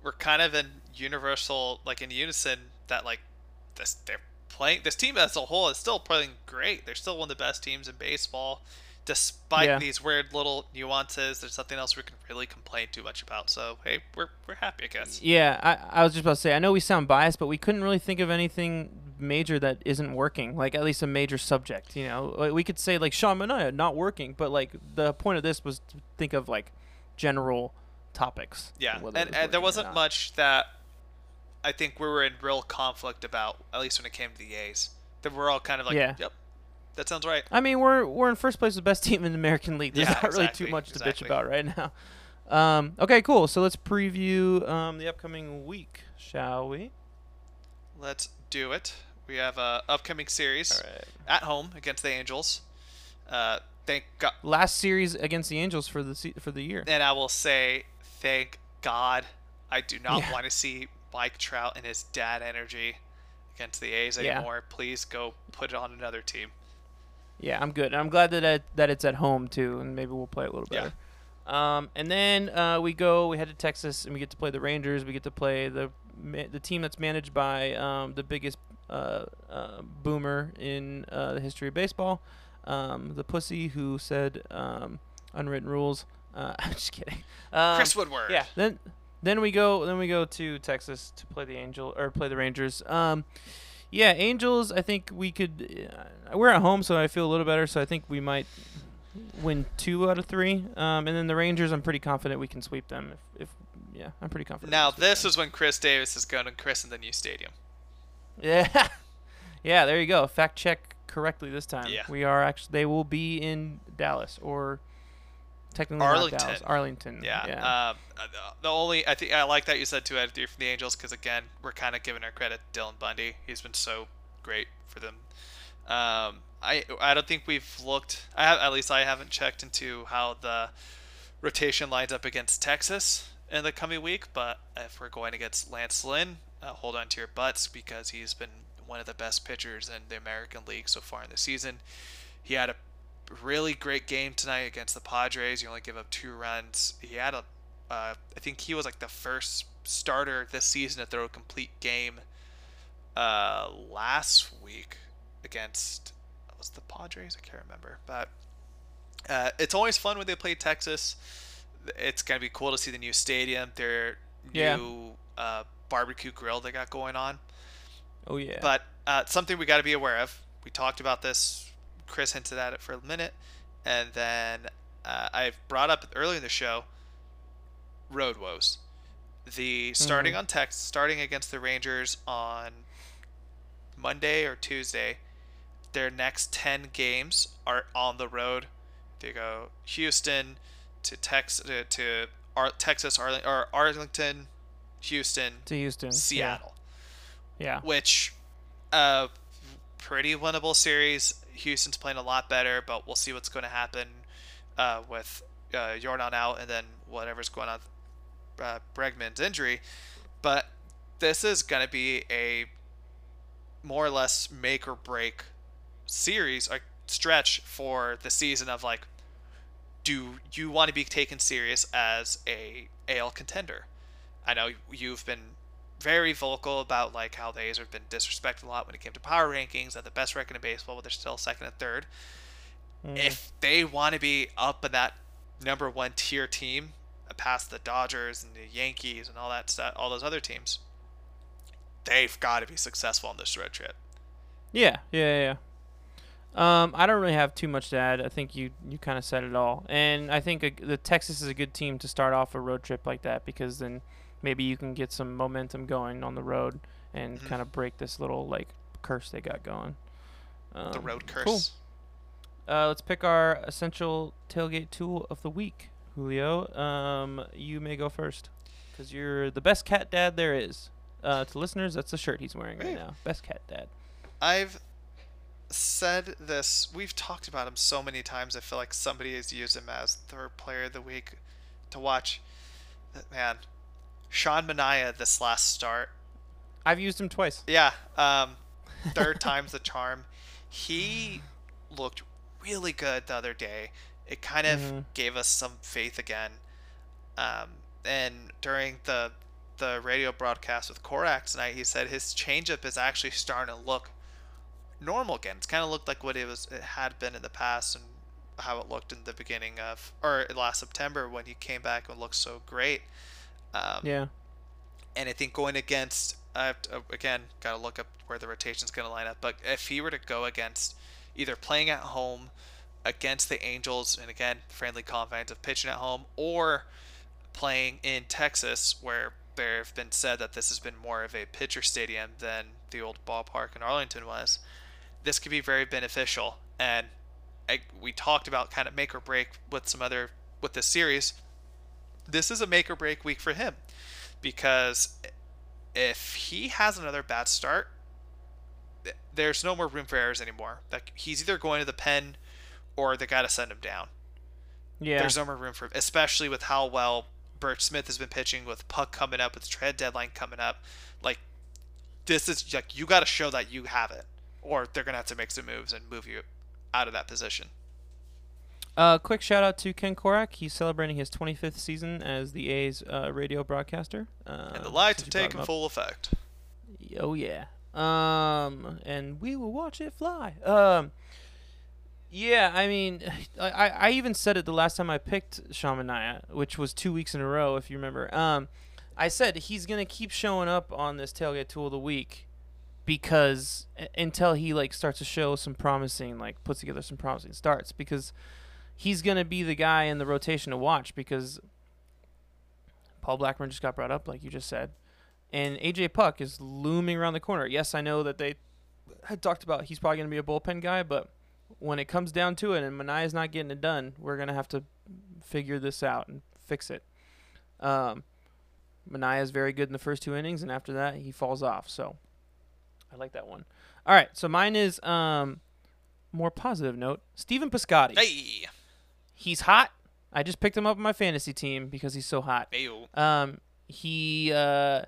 we're kind of in universal, like in unison that like this they're playing. This team as a whole is still playing great. They're still one of the best teams in baseball despite yeah. these weird little nuances, there's nothing else we can really complain too much about. So hey, we're we're happy, I guess. Yeah, I, I was just about to say, I know we sound biased, but we couldn't really think of anything major that isn't working. Like at least a major subject. You know, we could say like Sean Manaea not working, but like the point of this was to think of like general topics. Yeah, and, and there wasn't much that I think we were in real conflict about, at least when it came to the A's. That we're all kind of like, yeah. yep, that sounds right. I mean, we're we're in first place, the best team in the American League. There's yeah, not exactly, really too much exactly. to bitch about right now. Um, okay, cool. So let's preview um, the upcoming week, shall we? Let's do it. We have a upcoming series right. at home against the Angels. Uh, thank God. Last series against the Angels for the se- for the year. And I will say, thank God. I do not yeah. want to see Mike Trout and his dad energy against the A's anymore. Yeah. Please go put it on another team. Yeah, I'm good. And I'm glad that it, that it's at home too, and maybe we'll play a little better. Yeah. Um, and then uh, we go. We head to Texas, and we get to play the Rangers. We get to play the the team that's managed by um, the biggest uh, uh, boomer in uh, the history of baseball, um, the pussy who said um, unwritten rules. Uh, <laughs> I'm just kidding. Um, Chris Woodward. Yeah. Then then we go then we go to Texas to play the Angel or play the Rangers. Um, yeah, Angels. I think we could. Uh, we're at home, so I feel a little better. So I think we might win two out of three. Um, and then the Rangers, I'm pretty confident we can sweep them. If, if yeah, I'm pretty confident. Now this them. is when Khris Davis is going to christen the new stadium. Yeah, <laughs> yeah. There you go. Fact check correctly this time. Yeah. We are actually. They will be in Dallas or technically Arlington. Dallas, Arlington. Yeah. yeah. Um, uh, the only I think I like that you said two out of three from the Angels because again we're kind of giving our credit to Dylan Bundy. He's been so great for them. Um, I I don't think we've looked. I have, at least I haven't checked into how the rotation lines up against Texas in the coming week. But if we're going against Lance Lynn, uh, hold on to your butts because he's been one of the best pitchers in the American League so far in the season. He had a really great game tonight against the Padres. You only give up two runs. He had a, uh, I think he was like the first starter this season to throw a complete game. Uh, last week against was the Padres. I can't remember, but uh, it's always fun when they play Texas. It's gonna be cool to see the new stadium, their yeah. new uh, barbecue grill they got going on. Oh yeah. But uh, something we got to be aware of. We talked about this Chris hinted at it for a minute, and then uh, I've brought up earlier in the show road woes. The starting mm-hmm. on text, starting against the Rangers on Monday or Tuesday, their next ten games are on the road. They go Houston to Texas to, to Ar- Texas Arling- or Arlington, Houston to Houston, Seattle. Yeah. yeah. Which, uh, pretty winnable series. Houston's playing a lot better, but we'll see what's going to happen uh, with uh, Yordan out and then whatever's going on with uh, Bregman's injury. But this is going to be a more or less make or break series, a stretch for the season of like, do you want to be taken serious as a AL contender? I know you've been very vocal about like how the A's have been disrespected a lot when it came to power rankings, that the best record in baseball, but they're still second and third. Mm. If they want to be up in that number one tier team, uh, past the Dodgers and the Yankees and all that stuff, all those other teams, they've got to be successful on this road trip. Yeah, yeah, yeah. Um, I don't really have too much to add. I think you you kind of said it all, and I think a, the Texas is a good team to start off a road trip like that because then maybe you can get some momentum going on the road and mm-hmm. kind of break this little like curse they got going. Um, the road curse. Cool. Uh, let's pick our essential tailgate tool of the week, Julio. Um, you may go first because you're the best cat dad there is. Uh, to listeners, that's the shirt he's wearing right now. Best cat dad. I've said this. We've talked about him so many times. I feel like somebody has used him as third player of the week to watch. Man, Sean Manaea this last start. I've used him twice. Yeah, um, <laughs> third time's the charm. He looked really good the other day. It kind of mm-hmm. gave us some faith again. Um, and during the the radio broadcast with Korach tonight, he said his changeup is actually starting to look normal again. It's kind of looked like what it was it had been in the past and how it looked in the beginning of or last September when he came back and looked so great. Um, yeah. And I think going against to, again got to look up where the rotation's going to line up. But if he were to go against either playing at home against the Angels, and again friendly confines of pitching at home, or playing in Texas, where there have been said that this has been more of a pitcher stadium than the old ballpark in Arlington was. This could be very beneficial, and I, we talked about kind of make or break with some other with this series. This is a make or break week for him because if he has another bad start, there's no more room for errors anymore. Like he's either going to the pen or they got to send him down. Yeah. There's no more room for, especially with how well Burch Smith has been pitching with Puk coming up, with trade deadline coming up. Like this is like you got to show that you have it, or they're gonna have to make some moves and move you out of that position. Uh, quick shout out to Ken Korach. He's celebrating his 25th season as the A's uh, radio broadcaster. Uh, and the lights have taken full effect. Oh yeah. Um, and we will watch it fly. Um, yeah, I mean, <sighs> I, I even said it the last time I picked Sean Manaea, which was two weeks in a row, if you remember. Um, I said he's gonna keep showing up on this tailgate tool of the week because until he like starts to show some promising, like puts together some promising starts, because he's gonna be the guy in the rotation to watch because Paul Blackburn just got brought up, like you just said and AJ Puk is looming around the corner. Yes, I know that they had talked about he's probably going to be a bullpen guy, but when it comes down to it and Manaea's not getting it done, we're going to have to figure this out and fix it. Um, is very good in the first two innings, and after that, he falls off. So I like that one. All right, so mine is um, more positive note. Stephen Piscotty. Hey. He's hot. I just picked him up on my fantasy team because he's so hot. Um, he uh,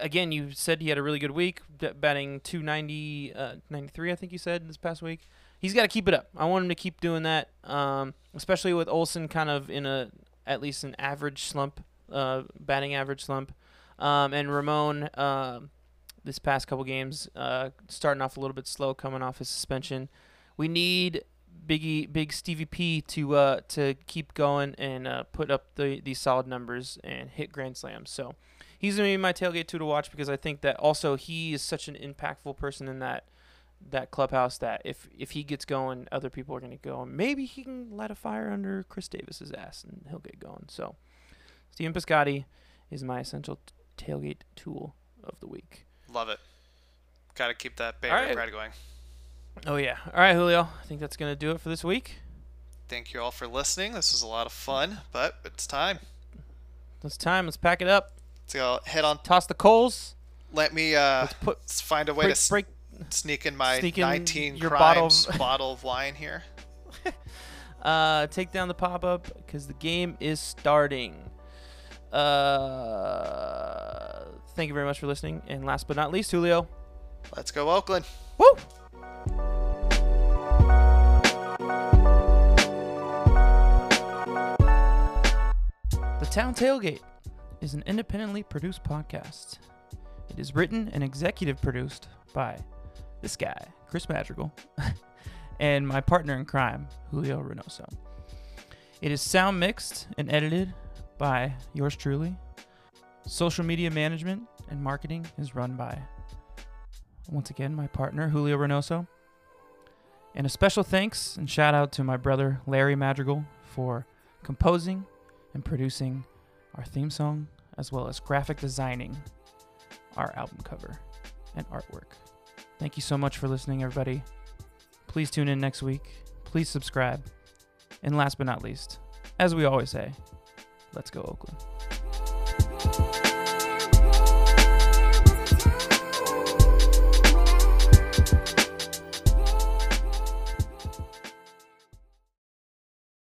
again, you said he had a really good week, batting 290, uh, 93, I think you said this past week. He's got to keep it up. I want him to keep doing that, um, especially with Olson kind of in a at least an average slump, uh, batting average slump, um, and Ramon uh, this past couple games uh, starting off a little bit slow, coming off his suspension. We need Biggie, Big Stevie P to uh, to keep going and uh, put up the these solid numbers and hit grand slams. So he's gonna be my tailgate too to watch because I think that also he is such an impactful person in that that clubhouse that if if he gets going, other people are gonna go. And maybe he can light a fire under Khris Davis's ass and he'll get going. So Stephen Piscotty is my essential tailgate tool of the week. Love it. Got to keep that Bay Area right. going. Oh yeah. All right, Julio. I think that's gonna do it for this week. Thank you all for listening. This was a lot of fun, but it's time. It's time. Let's pack it up. Let's go. head on. Toss the coals. Let me uh, Let's put, find a way break, to break, sneak in my sneak in 19 your crimes bottle of, <laughs> bottle of wine here. <laughs> uh, take down the pop up because the game is starting. Uh, thank you very much for listening. And last but not least, Julio. Let's go, Oakland. Woo! Town Tailgate is an independently produced podcast. It is written and executive produced by this guy, Chris Madrigal, <laughs> and my partner in crime, Julio Reynoso. It is sound mixed and edited by yours truly. Social media management and marketing is run by, once again, my partner, Julio Reynoso. And a special thanks and shout out to my brother, Larry Madrigal, for composing and producing our theme song, as well as graphic designing our album cover and artwork. Thank you so much for listening, everybody. Please tune in next week. Please subscribe. And last but not least, as we always say, let's go, Oakland.